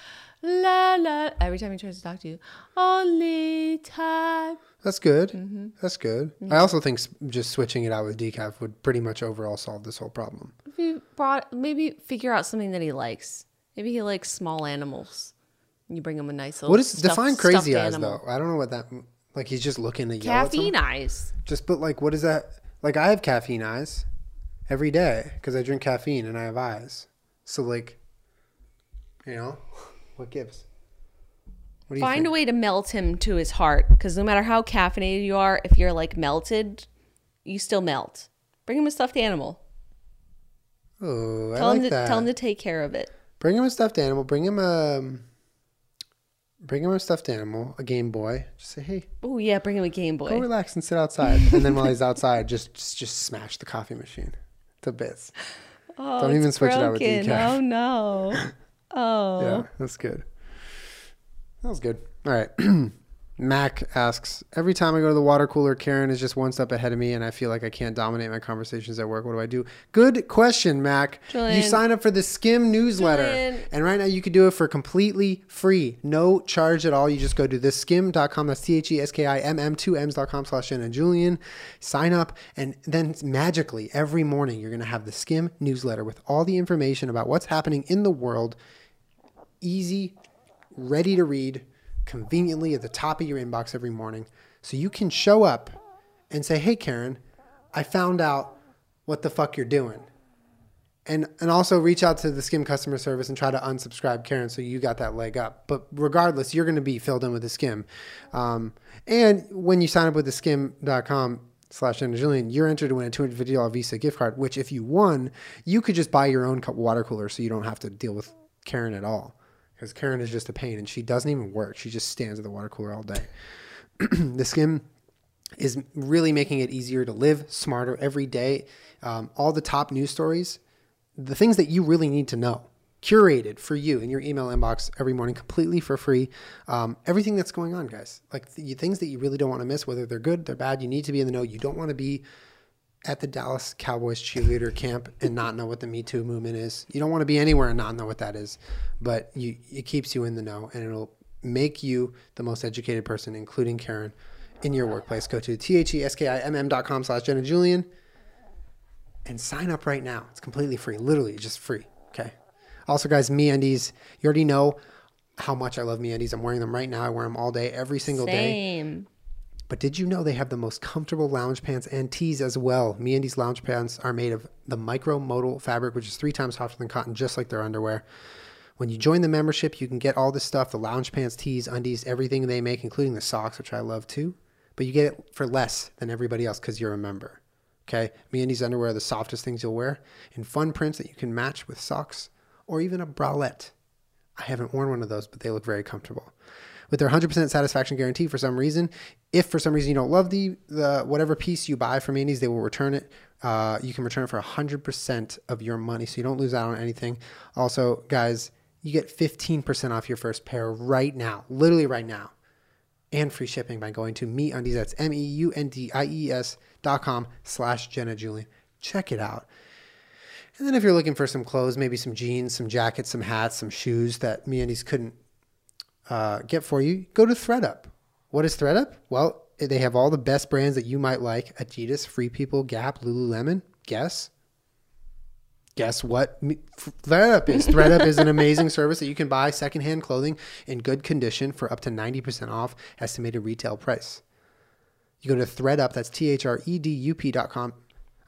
la, la. Every time he tries to talk to you, only time. That's good. Mm-hmm. That's good. I also think just switching it out with decaf would pretty much overall solve this whole problem. You brought, maybe figure out something that he likes. Maybe he likes small animals. You bring him a nice little. What is stuffed- define crazy eyes animal. though? I don't know what that like. He's just looking to yell at someone? Caffeine eyes. Just but like, what is that? Like, I have caffeine eyes every day because I drink caffeine and I have eyes. So like, you know, [laughs] what gives? What do you Find think? a way to melt him to his heart, because no matter how caffeinated you are, if you're like melted, you still melt. Bring him a stuffed animal. Oh, I Tell like him to that. tell him to take care of it. Bring him a stuffed animal. Bring him a. Um, bring him a stuffed animal, a Game Boy. Just say, hey, Oh yeah, bring him a Game Boy. go relax and sit outside. and then while he's [laughs] outside, just just, just smash the coffee machine to bits. Oh, Don't even switch it out with broken. decaf. Oh no. [laughs] Oh. Yeah, that's good. That was good. All right. [clears throat] Mac asks Every time I go to the water cooler, Karen is just one step ahead of me, and I feel like I can't dominate my conversations at work. What do I do? Good question, Mac. You sign up for the Skimm newsletter, Julien. and right now you can do it for completely free, no charge at all. You just go to theskimm.com. That's T H E S K I M M, two M's.com slash Shannon Julien. Sign up, and then magically every morning you're going to have the Skimm newsletter with all the information about what's happening in the world easy, ready to read, conveniently at the top of your inbox every morning. So you can show up and say, Hey, Karen, I found out what the fuck you're doing. And, and also reach out to the Skimm customer service and try to unsubscribe Karen so you got that leg up. But regardless, you're going to be filled in with the Skimm. Um, and when you sign up with the skimm.com slash Julien, you're entered to win a $250 Visa gift card, which if you won, you could just buy your own water cooler so you don't have to deal with Karen at all. Because Karen is just a pain and she doesn't even work. She just stands at the water cooler all day. [clears throat] the Skimm is really making it easier to live smarter every day. Um, all the top news stories, the things that you really need to know, curated for you in your email inbox every morning, completely for free. Um, everything that's going on, guys, like the things that you really don't want to miss, whether they're good, they're bad, you need to be in the know. You don't want to be at the Dallas Cowboys cheerleader camp and not know what the Me Too movement is. You don't want to be anywhere and not know what that is, but you it keeps you in the know and it'll make you the most educated person, including Karen, in your workplace. Go to t-h-e-s-k-i-m-m.com slash Jenna Julien and sign up right now. It's completely free, literally just free. Okay. Also, guys, MeUndies. You already know how much I love MeUndies. I'm wearing them right now. I wear them all day, every single day. But did you know they have the most comfortable lounge pants and tees as well? MeUndies lounge pants are made of the micro modal fabric, which is three times softer than cotton, just like their underwear. When you join the membership, you can get all this stuff the lounge pants, tees, undies, everything they make, including the socks, which I love too. But you get it for less than everybody else because you're a member. Okay? MeUndies underwear are the softest things you'll wear in fun prints that you can match with socks or even a bralette. I haven't worn one of those, but they look very comfortable. With their 100% satisfaction guarantee, for some reason, if for some reason you don't love the, the whatever piece you buy from Andy's, they will return it. Uh, you can return it for 100% of your money, so you don't lose out on anything. Also, guys, you get 15% off your first pair right now, literally right now, and free shipping by going to MeUndies. That's M-E-U-N-D-I-E-S dot com slash Jenna Julien. Check it out. And then if you're looking for some clothes, maybe some jeans, some jackets, some hats, some shoes that MeUndies couldn't uh, get for you, go to thredUP. What is thredUP? Well, they have all the best brands that you might like: Adidas, Free People, Gap, Lululemon. Guess. Guess what thredUP is? thredUP is an amazing service that you can buy secondhand clothing in good condition for up to 90% off estimated retail price. You go to thredUP, that's T-H-R-E-D-U-P dot com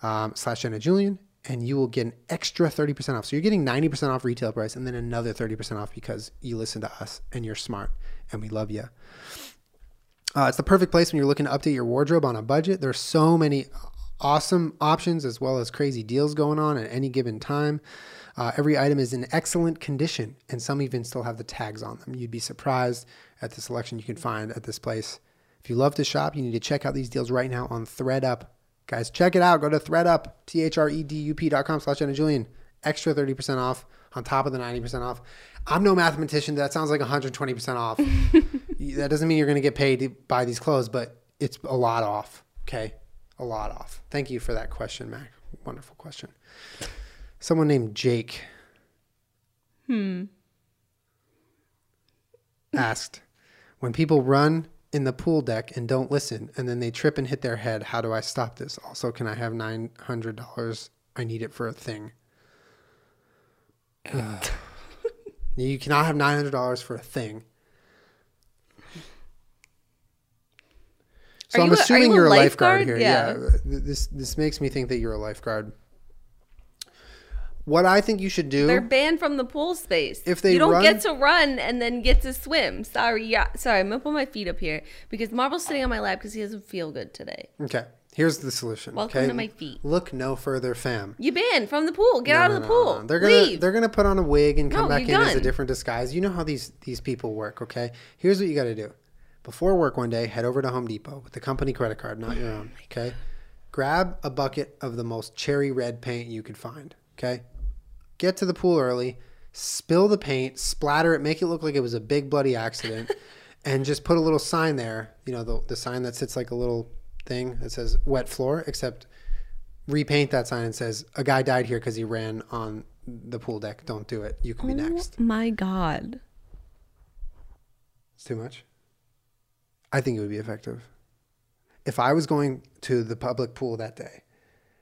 um, slash Jenna Julien, and you will get an extra 30% off. So you're getting 90% off retail price and then another 30% off because you listen to us and you're smart and we love you. Uh, it's the perfect place when you're looking to update your wardrobe on a budget. There's so many awesome options as well as crazy deals going on at any given time. Uh, every item is in excellent condition, and some even still have the tags on them. You'd be surprised at the selection you can find at this place. If you love to shop, you need to check out these deals right now on thredUP. Guys, check it out. Go to thredUP, T-H-R-E-D-U-P dot com slash Jenna Julien. Extra 30% off on top of the 90% off. I'm no mathematician. That sounds like 120% off. [laughs] that doesn't mean you're going to get paid to buy these clothes, but it's a lot off. Okay a lot off. Thank you for that question, Mac. Wonderful question. Someone named Jake Hmm. asked, "When people run in the pool deck and don't listen, and then they trip and hit their head, how do I stop this? Also, can I have nine hundred dollars? I need it for a thing." [sighs] you cannot have nine hundred dollars for a thing. So Are I'm you a- are assuming you a are a lifeguard, lifeguard? here. Yeah. Yeah. This this makes me think that you're a lifeguard. What I think you should do They're banned from the pool space. If they you don't run- get to run and then get to swim. Sorry, yeah. Sorry, I'm gonna put my feet up here because Marvel's sitting on my lap because he doesn't feel good today. Okay. Here's the solution. Welcome okay? to my feet. Look no further, fam. You banned from the pool. Get No, out no, of the no, pool. no. They're gonna Leave. they're gonna put on a wig and come No, back in you're as a different disguise. You know how these these people work, okay? Here's what you got to do. Before work one day, head over to Home Depot with the company credit card, not your own, [sighs] oh okay? Grab a bucket of the most cherry red paint you could find, okay? Get to the pool early, spill the paint, splatter it, make it look like it was a big bloody accident, [laughs] and just put a little sign there, you know, the, the sign that sits like a little thing that says wet floor, except repaint that sign and says a guy died here because he ran on the pool deck. Don't do it. You can be oh next. Oh my god. It's too much. I think it would be effective. If I was going to the public pool that day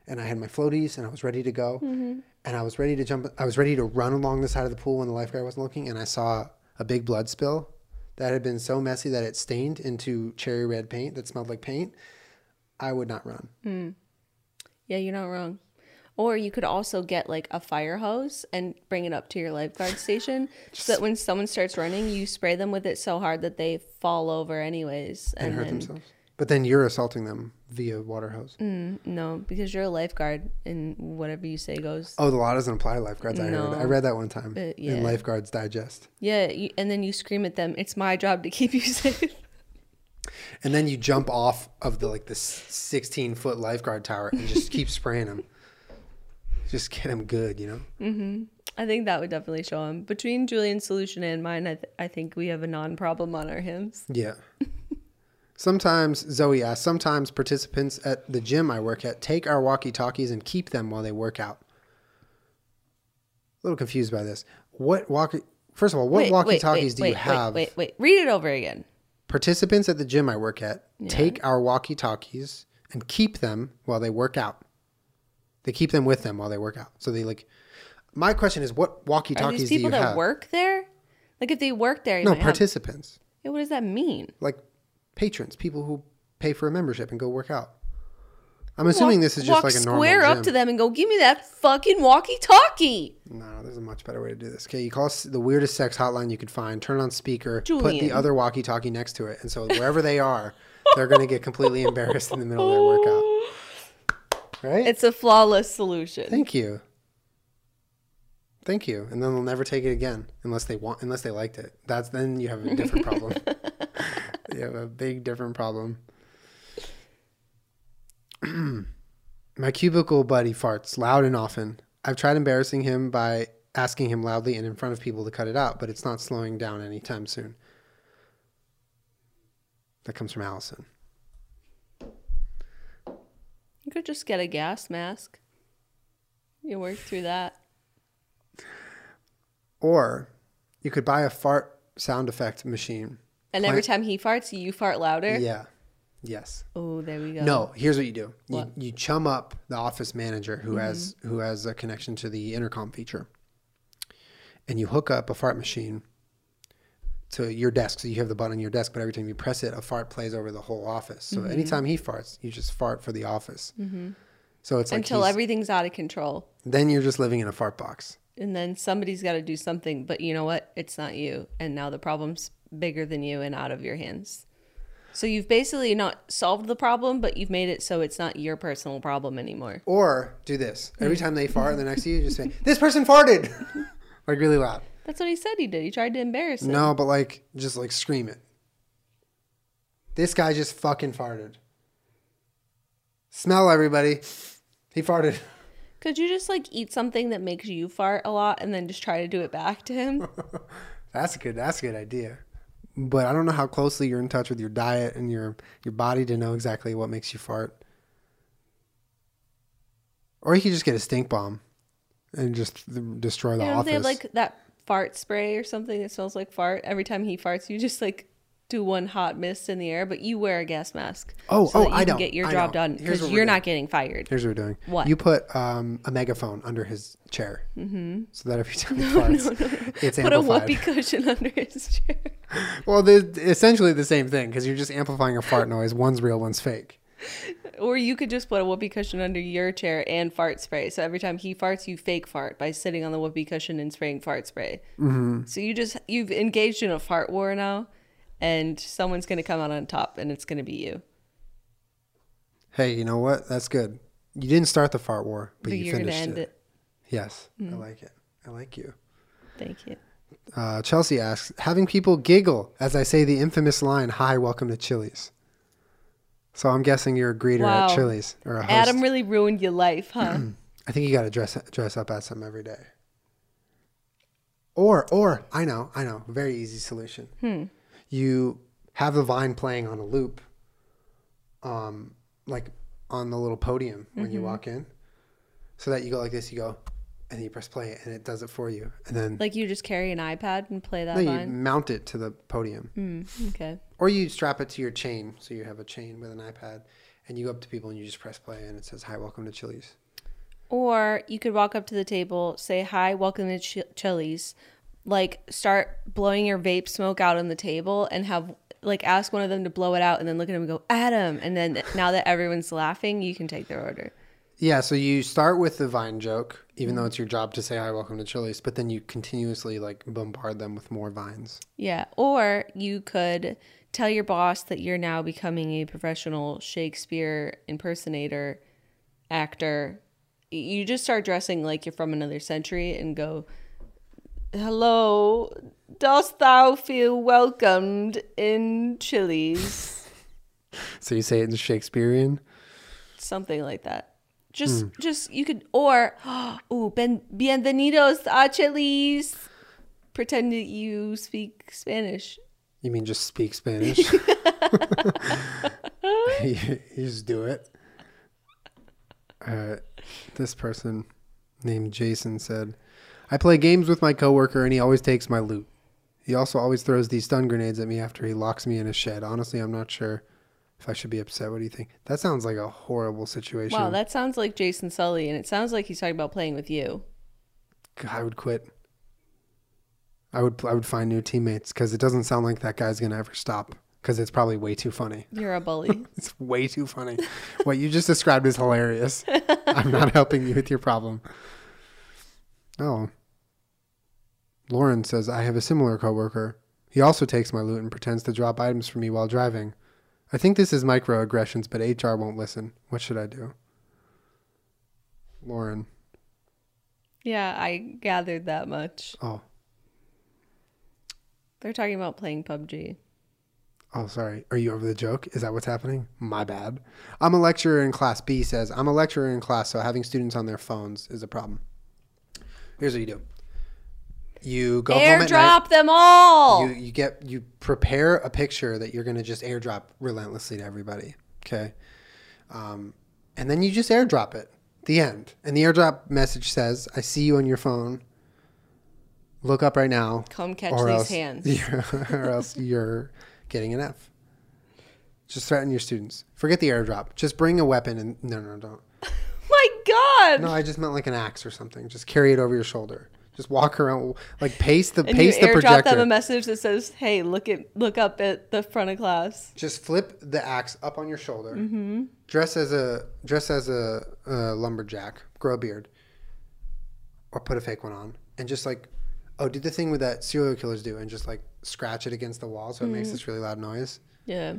and I had my floaties and I was ready to go mm-hmm. And I was ready to jump, I was ready to run along the side of the pool when the lifeguard wasn't looking and I saw a big blood spill that had been so messy that it stained into cherry red paint that smelled like paint, I would not run. Hmm. Yeah, you're not wrong. Or you could also get like a fire hose and bring it up to your lifeguard station [laughs] so that when someone starts running, you spray them with it so hard that they fall over anyways. and, And, hurt then, themselves. But then you're assaulting them via water hose. no, because you're a lifeguard and whatever you say goes. Oh, the law doesn't apply to lifeguards. I heard. I read that one time Uh, yeah. in Lifeguards Digest. Yeah, you, and then you scream at them, it's my job to keep you [laughs] safe. And then you jump off of the like the 16 foot lifeguard tower and just keep spraying them. Just get them good, you know? Mm-hmm. I think that would definitely show him. Between Julien's solution and mine, I, th- I think we have a non problem on our hands. Yeah. [laughs] Sometimes, Zoe asks, sometimes participants at the gym I work at take our walkie talkies and keep them while they work out. A little confused by this. What walkie, first of all, what Wait, walkie wait, talkies wait, do you wait, have? Wait, wait, wait. Read it over again. Participants at the gym I work at take our walkie talkies and keep them while they work out. They keep them with them while they work out. So they like, my question is, what walkie Are talkies these do you people that have? work there? Like if they work there, you no, might have- participants. Yeah, what does that mean? like patrons, people who pay for a membership and go work out. I'm assuming this is just walk like a normal square gym. up to them and go, "Give me that fucking walkie-talkie." No, there's a much better way to do this. Okay, you call the weirdest sex hotline you could find, turn on speaker, put the other walkie-talkie next to it, and so wherever they are, they're gonna get completely [laughs] embarrassed in the middle of their workout. Right? It's a flawless solution. Thank you. Thank you. And then they'll never take it again unless they want unless they liked it. That's then you have a different problem. [laughs] you have a big different problem. [clears throat] My cubicle buddy farts loud and often. I've tried embarrassing him by asking him loudly and in front of people to cut it out, but it's not slowing down anytime soon. That comes from Allison. You could just get a gas mask. You work through that. Or you could buy a fart sound effect machine. And every time he farts, you fart louder. Yeah. Yes. Oh, there we go. No, here's what you do. You, What? Mm-hmm. you chum up the office manager who has who has a connection to the intercom feature. And you hook up a fart machine to your desk. So you have the button on your desk, but every time you press it, a fart plays over the whole office. Mm-hmm. So anytime he farts, you just fart for the office. So it's like Until everything's out of control. then you're just living in a fart box. And then somebody's got to do something, but you know what? It's not you. And now the problem's bigger than you and out of your hands. So you've basically not solved the problem, but you've made it so it's not your personal problem anymore. Or do this. Every mm. time they fart and they're next to you, just say, [laughs] This person farted [laughs] like really loud. That's what he said he did. He tried to embarrass him. No, but like just like scream it. This guy just fucking farted. Smell everybody. He farted. [laughs] Could you just like eat something that makes you fart a lot and then just try to do it back to him? That's a good that's a good idea. But I don't know how closely you're in touch with your diet and your your body to know exactly what makes you fart. Or you could just get a stink bomb and just destroy the you know, office. they have like that fart spray or something that smells like fart. Every time he farts, you just like do one hot mist in the air, but you wear a gas mask. Oh, so oh, that you I don't get your I job know. done because you're not getting fired. Here's what we're doing. What? You put um, a megaphone under his chair, mm-hmm. so that every [laughs] time he farts, it's Put a amplified. whoopee [laughs] cushion under his chair. [laughs] Well, they're essentially the same thing because you're just amplifying a fart noise. One's real, one's fake. Or you could just put a whoopee cushion under your chair and fart spray. So every time he farts, you fake fart by sitting on the whoopee cushion and spraying fart spray. Mm-hmm. So you just you've engaged in a fart war now, and someone's gonna come out on top, and it's gonna be you. Hey, you know what? That's good. You didn't start the fart war, but, But you you're finished end it. it. Yes, I like it. I like you. Thank you. Uh, Chelsea asks, having people giggle as I say the infamous line, "Hi, welcome to Chili's." So I'm guessing you're a greeter Wow. at Chili's or a host. Adam really ruined your life, huh? [clears throat] I think you got to dress dress up as something every day. Or or I know I know very easy solution. Hmm. You have the vine playing on a loop, um, like on the little podium when Mm-hmm. you walk in, so that you go like this. You go, and then you press play, and it does it for you. And then like you just carry an iPad and play that no, you mount it to the podium, Mm, okay. or you strap it to your chain, so you have a chain with an iPad, and you go up to people and you just press play, and it says, "Hi, welcome to Chili's." Or you could walk up to the table, say hi, welcome to Ch- Chili's, like start blowing your vape smoke out on the table, and have like ask one of them to blow it out, and then look at him and go, Adam. And then now that everyone's laughing, you can take their order. Yeah, so you start with the vine joke, even though it's your job to say hi, welcome to Chili's, but then you continuously like bombard them with more vines. Yeah. Or you could tell your boss that you're now becoming a professional Shakespeare impersonator, actor. You just start dressing like you're from another century and go, Hello, dost thou feel welcomed in Chili's? So you say it in Shakespearean? something like that. Just, just you could, or, [gasps] oh, ben, bienvenidos a Chelis. Pretend that you speak Spanish. You mean just speak Spanish? [laughs] [laughs] you, you just do it. Uh, this person named Jason said, I play games with my coworker and he always takes my loot. He also always throws these stun grenades at me after he locks me in a shed. Honestly, I'm not sure if I should be upset. What do you think? That sounds like a horrible situation. Wow, that sounds like Jason Sully, and it sounds like he's talking about playing with you. I would quit. I would I would find new teammates because it doesn't sound like that guy's gonna ever stop. Because it's probably way too funny. [laughs] You're a bully. It's way too funny. what you just described is hilarious. [laughs] I'm not helping you with your problem. Oh. Lauren says I have a similar coworker. He also takes my loot and pretends to drop items for me while driving. I think this is microaggressions, but HR won't listen. What should I do? Lauren. yeah, I gathered that much. Oh. They're talking about playing PUBG. Oh, sorry. Are you over the joke? Is that what's happening? My bad. I'm a lecturer in class. B says, I'm a lecturer in class, so having students on their phones is a problem. Here's what you do you go. Airdrop them all. You, you get you prepare a picture that you're going to just airdrop relentlessly to everybody. Okay. Um, and then you just airdrop it. The end. And the airdrop message says, I see you on your phone. Look up right now. Come catch these else, hands. [laughs] or else you're getting an F. Just threaten your students. Forget the airdrop. Just bring a weapon and no, no, don't. God. No, I just meant like an axe or something. Just carry it over your shoulder. Just walk around, like pace the and pace you the airdrop projector. them a message that says, "Hey, look at look up at the front of class." just flip the axe up on your shoulder. Mm-hmm. Dress as a dress as a, a lumberjack. Grow a beard, or put a fake one on, and just like, oh, do the thing with that serial killers do, and just like scratch it against the wall so it Mm-hmm. makes this really loud noise. Yeah.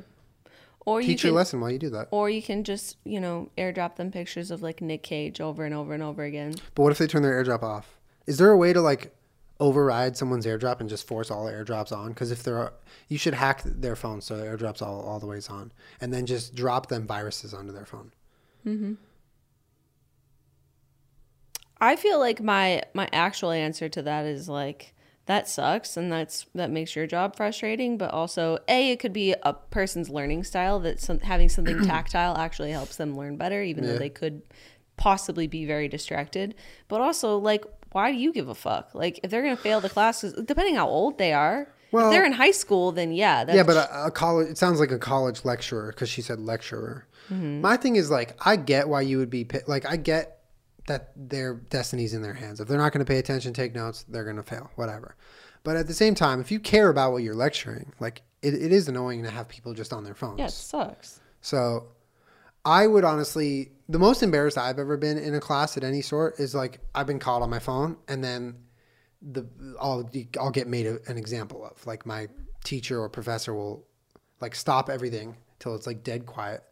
Or you Teach your can, lesson while you do that. or you can just you know airdrop them pictures of like Nick Cage over and over and over again. But what if they turn their airdrop off? Is there a way to like override someone's airdrop and just force all airdrops on? Because if there are, you should hack their phone so their airdrops all all the ways on, and then just drop them viruses onto their phone. mm-hmm. I feel like my my actual answer to that is like that sucks and that's that makes your job frustrating but also a it could be a person's learning style that some, having something [clears throat] tactile actually helps them learn better even Yeah. though they could possibly be very distracted but also like why do you give a fuck like if they're going to fail the classes depending how old they are Well- if they're in high school then yeah that's yeah, but a, a college. It sounds like a college lecturer because she said lecturer. Mm-hmm. My thing is like, I get why you would be like, I get that their destiny's in their hands. If they're not going to pay attention, take notes, they're going to fail. Whatever. But at the same time, if you care about what you're lecturing, like it, it is annoying to have people just on their phones. yeah it sucks So I would honestly, the most embarrassed I've ever been in a class at any sort is like I've been caught on my phone and then the I'll I'll get made a, an example of like my teacher or professor will like stop everything till it's like dead quiet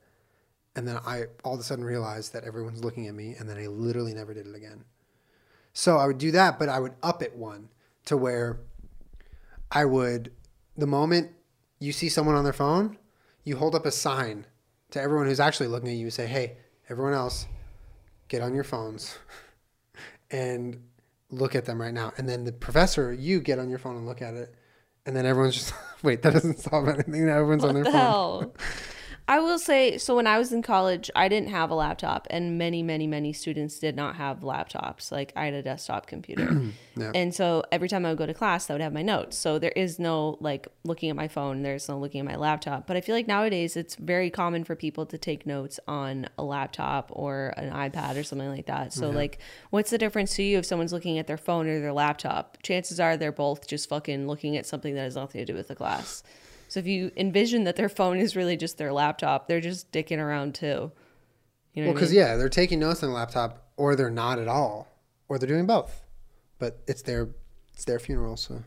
and then I all of a sudden realized that everyone's looking at me and then I literally never did it again. So I would do that, but I would up it one to where I would the moment you see someone on their phone, you hold up a sign to everyone who's actually looking at you and say, "Hey, everyone else, get on your phones [laughs] and look at them right now." And then the professor, you get on your phone and look at it, and then everyone's just [laughs] wait. That doesn't solve anything. Now everyone's on their the phone. [laughs] I will say, so when I was in college, I didn't have a laptop, and many, many, many students did not have laptops. Like I had a desktop computer, [clears throat] Yeah. and so every time I would go to class, I would have my notes. So there is no like looking at my phone. There's no looking at my laptop. But I feel like nowadays it's very common for people to take notes on a laptop or an iPad or something like that. So like, what's the difference to you if someone's looking at their phone or their laptop? Chances are they're both just fucking looking at something that has nothing to do with the class. So if you envision that their phone is really just their laptop, they're just dicking around too. You know, Well, what I mean? because yeah, they're taking notes on the laptop, or they're not at all, or they're doing both. But it's their it's their funeral, so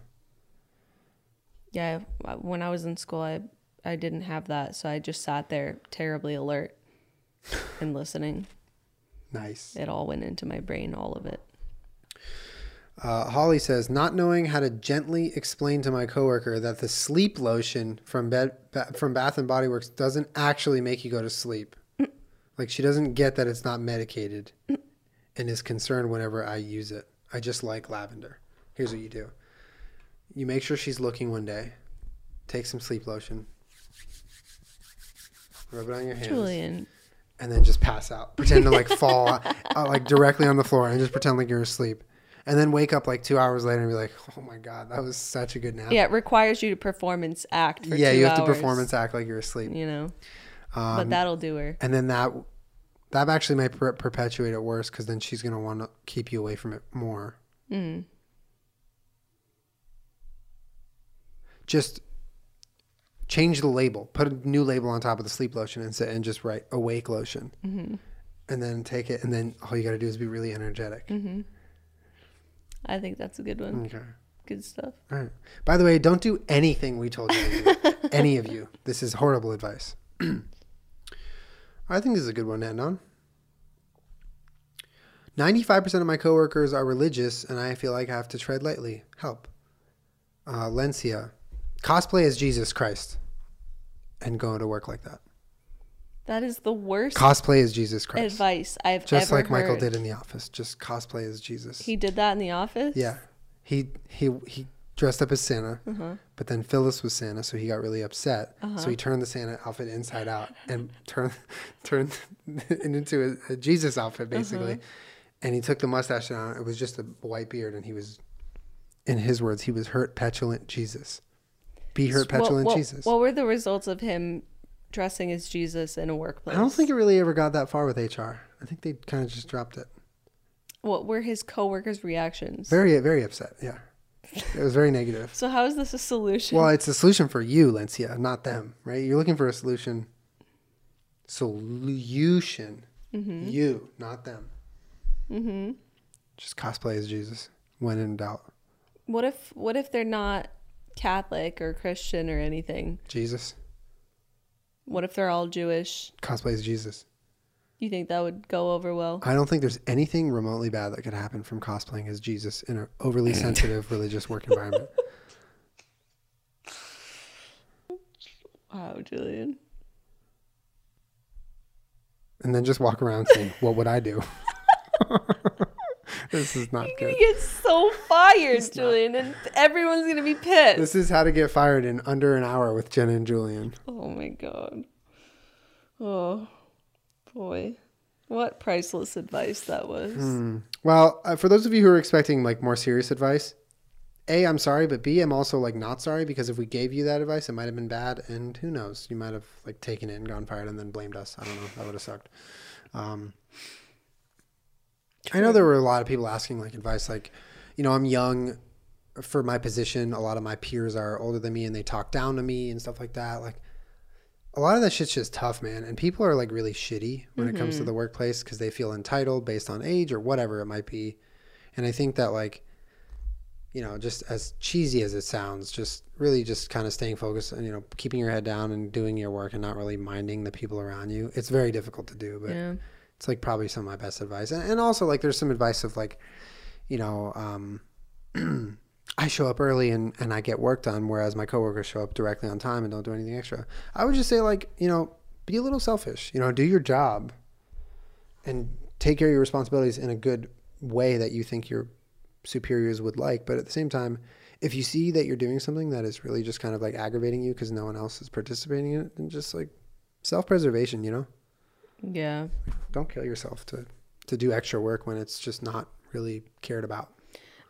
yeah. When I was in school, I I didn't have that, so I just sat there terribly alert and listening. [laughs] nice. It all went into my brain, all of it. Uh, Holly says, not knowing how to gently explain to my coworker that the sleep lotion from bed ba- from Bath and Body Works doesn't actually make you go to sleep. like she doesn't get that it's not medicated, and is concerned whenever I use it. I just like lavender. Here's what you do: you make sure she's looking one day. Take some sleep lotion. Rub it on your hands Julien. and then just pass out. Pretend to like fall [laughs] uh, like directly on the floor and just pretend like you're asleep. And then wake up like two hours later and be like, oh my God, that was such a good nap. Yeah, it requires you to performance act for yeah you have hours, to performance act like you're asleep. You know, Um, but that'll do her. and then that that actually might per- perpetuate it worse because then she's going to want to keep you away from it more. Mm. Just change the label, put a new label on top of the sleep lotion and, and just write awake lotion. Mm-hmm. And then take it, and then all you got to do is be really energetic. Mm-hmm. I think that's a good one. Okay. Good stuff. All right. By the way, don't do anything we told you to do. [laughs] Any of you. This is horrible advice. [clears throat] I think this is a good one to end on. 95% of my coworkers are religious, and I feel like I have to tread lightly. Help. Uh, Lencia. Cosplay as Jesus Christ and go to work like that. That is the worst Cosplay as Jesus Christ. advice I've Just like Michael heard. did in the office. Just cosplay as Jesus. He did that in the office. Yeah, he he he dressed up as Santa, Uh-huh. but then Phyllis was Santa, so he got really upset. Uh-huh. So he turned the Santa outfit inside out and [laughs] turned turned [laughs] it into a, a Jesus outfit basically. Uh-huh. And he took the mustache down. It was just a white beard, and he was, in his words, he was hurt, petulant Jesus. Be hurt, What- petulant what, Jesus. What were the results of him dressing as Jesus in a workplace? I don't think it really ever got that far with HR. I think they kind of just dropped it. What were his coworkers' reactions? Very very upset. Yeah, it was very negative. so how is this a solution? Well, it's a solution for you, Lencia, not them, right? You're looking for a solution. Solution. You, not them. mm-hmm. Just cosplay as Jesus when in doubt. What if what if they're not Catholic or Christian or anything? Jesus. What if they're all Jewish? Cosplay as Jesus. You think that would go over well? I don't think there's anything remotely bad that could happen from cosplaying as Jesus in an overly sensitive [laughs] religious work environment. [laughs] Wow, Julien. And then just walk around saying, What would I do? [laughs] [laughs] this is not You're good. gonna get so fired, Julien, and everyone's gonna be pissed. This is how to get fired in under an hour with Jenna and Julien. Oh my god. Oh boy. What priceless advice that was. Hmm. Well, uh, for those of you who are expecting like more serious advice, A, I'm sorry, but B, I'm also like not sorry because if we gave you that advice, it might have been bad, and who knows, you might have like taken it and gone fired and then blamed us. I don't know. That would have sucked. Um, I know there were a lot of people asking like advice, like, you know, I'm young for my position. A lot of my peers are older than me, and they talk down to me and stuff like that. Like, a lot of that shit's just tough, man. And people are like really shitty when it comes to mm-hmm. the workplace because they feel entitled based on age or whatever it might be. And I think that like, you know, just as cheesy as it sounds, just really just kind of staying focused and you know keeping your head down and doing your work and not really minding the people around you. It's very difficult to do, but Yeah. It's like probably some of my best advice. And, and also like there's some advice of like, you know, um, [clears throat] I show up early and, and I get work done, whereas my coworkers show up directly on time and don't do anything extra. I would just say like, you know, be a little selfish, you know, do your job and take care of your responsibilities in a good way that you think your superiors would like. But at the same time, if you see that you're doing something that is really just kind of like aggravating you because no one else is participating in it, then just like self-preservation, you know, Yeah. don't kill yourself to, to do extra work when it's just not really cared about.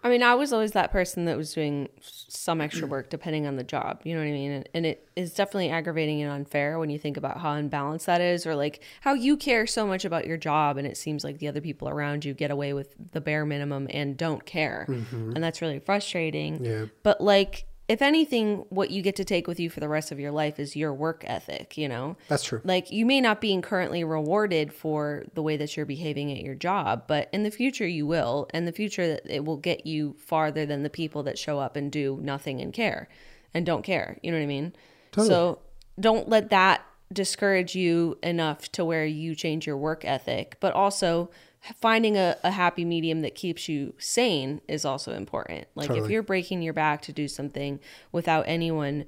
I mean, I was always that person that was doing some extra work depending on the job. You know what I mean? And, and it is definitely aggravating and unfair when you think about how unbalanced that is, or like how you care so much about your job, and it seems like the other people around you get away with the bare minimum and don't care. Mm-hmm. And that's really frustrating. Yeah. But like, if anything, what you get to take with you for the rest of your life is your work ethic, you know? That's true. like you may not be currently rewarded for the way that you're behaving at your job but in the future you will in the future it will get you farther than the people that show up and do nothing and care and don't care you know what i mean Totally. so don't let that discourage you enough to where you change your work ethic but also finding a, a happy medium that keeps you sane is also important. Like if you're breaking your back to do something without anyone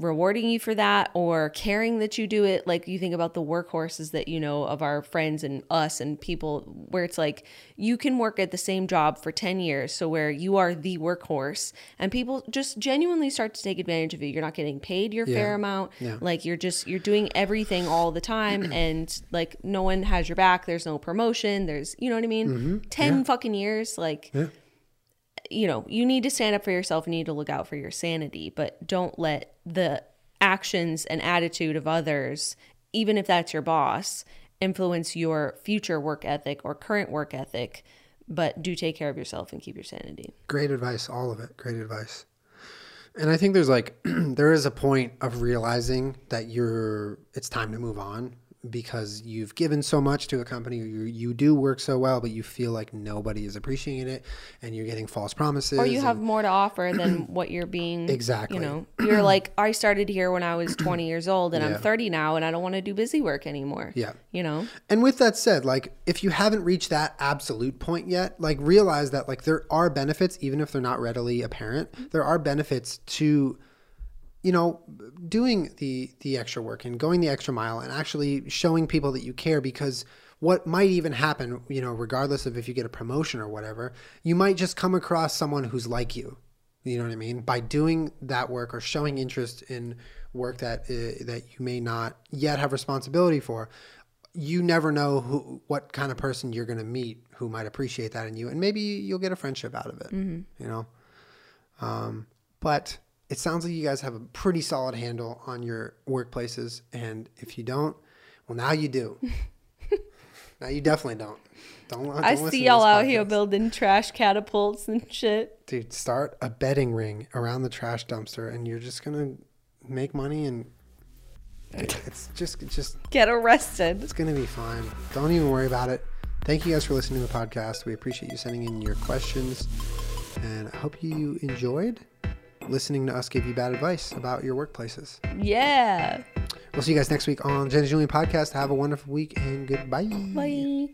rewarding you for that or caring that you do it? Like you think about the workhorses that you know of our friends and us and people where it's like you can work at the same job for 10 years so where you are the workhorse and people just genuinely start to take advantage of you. You're not getting paid your fair amount. Yeah. like you're just you're doing everything all the time [clears throat] and like no one has your back. There's no promotion. There's you know what i mean? Mm-hmm. 10 fucking years like Yeah. You know you need to stand up for yourself you need to look out for your sanity but don't let the actions and attitude of others even if that's your boss influence your future work ethic or current work ethic but do take care of yourself and keep your sanity Great advice, all of it. Great advice. And I think there's like [clears throat] there is a point of realizing that you're it's time to move on because you've given so much to a company you you do work so well but you feel like nobody is appreciating it and you're getting false promises or you and- have more to offer [clears throat] than what you're being Exactly. you know you're like i started here when i was 20 years old and Yeah. i'm 30 now and i don't want to do busy work anymore Yeah. you know And with that said, like if you haven't reached that absolute point yet, like realize that like there are benefits, even if they're not readily apparent. There are benefits to, you know, doing the the extra work and going the extra mile and actually showing people that you care because what might even happen, you know, regardless of if you get a promotion or whatever, you might just come across someone who's like you. You know what I mean? By doing that work or showing interest in work that uh, that you may not yet have responsibility for, you never know who what kind of person you're going to meet who might appreciate that in you, and maybe you'll get a friendship out of it. You know, um, but it sounds like you guys have a pretty solid handle on your workplaces, and if you don't, well, now you do. [laughs] now you definitely don't. Don't. don't i see y'all out here building trash catapults and shit Dude, start a betting ring around the trash dumpster, and you're just gonna make money, and it's just just get arrested it's gonna be fine. Don't even worry about it. Thank you guys for listening to the podcast. We appreciate you sending in your questions, and I hope you enjoyed listening to us give you bad advice about your workplaces. yeah We'll see you guys next week on Jen and Julien podcast. Have a wonderful week and goodbye. bye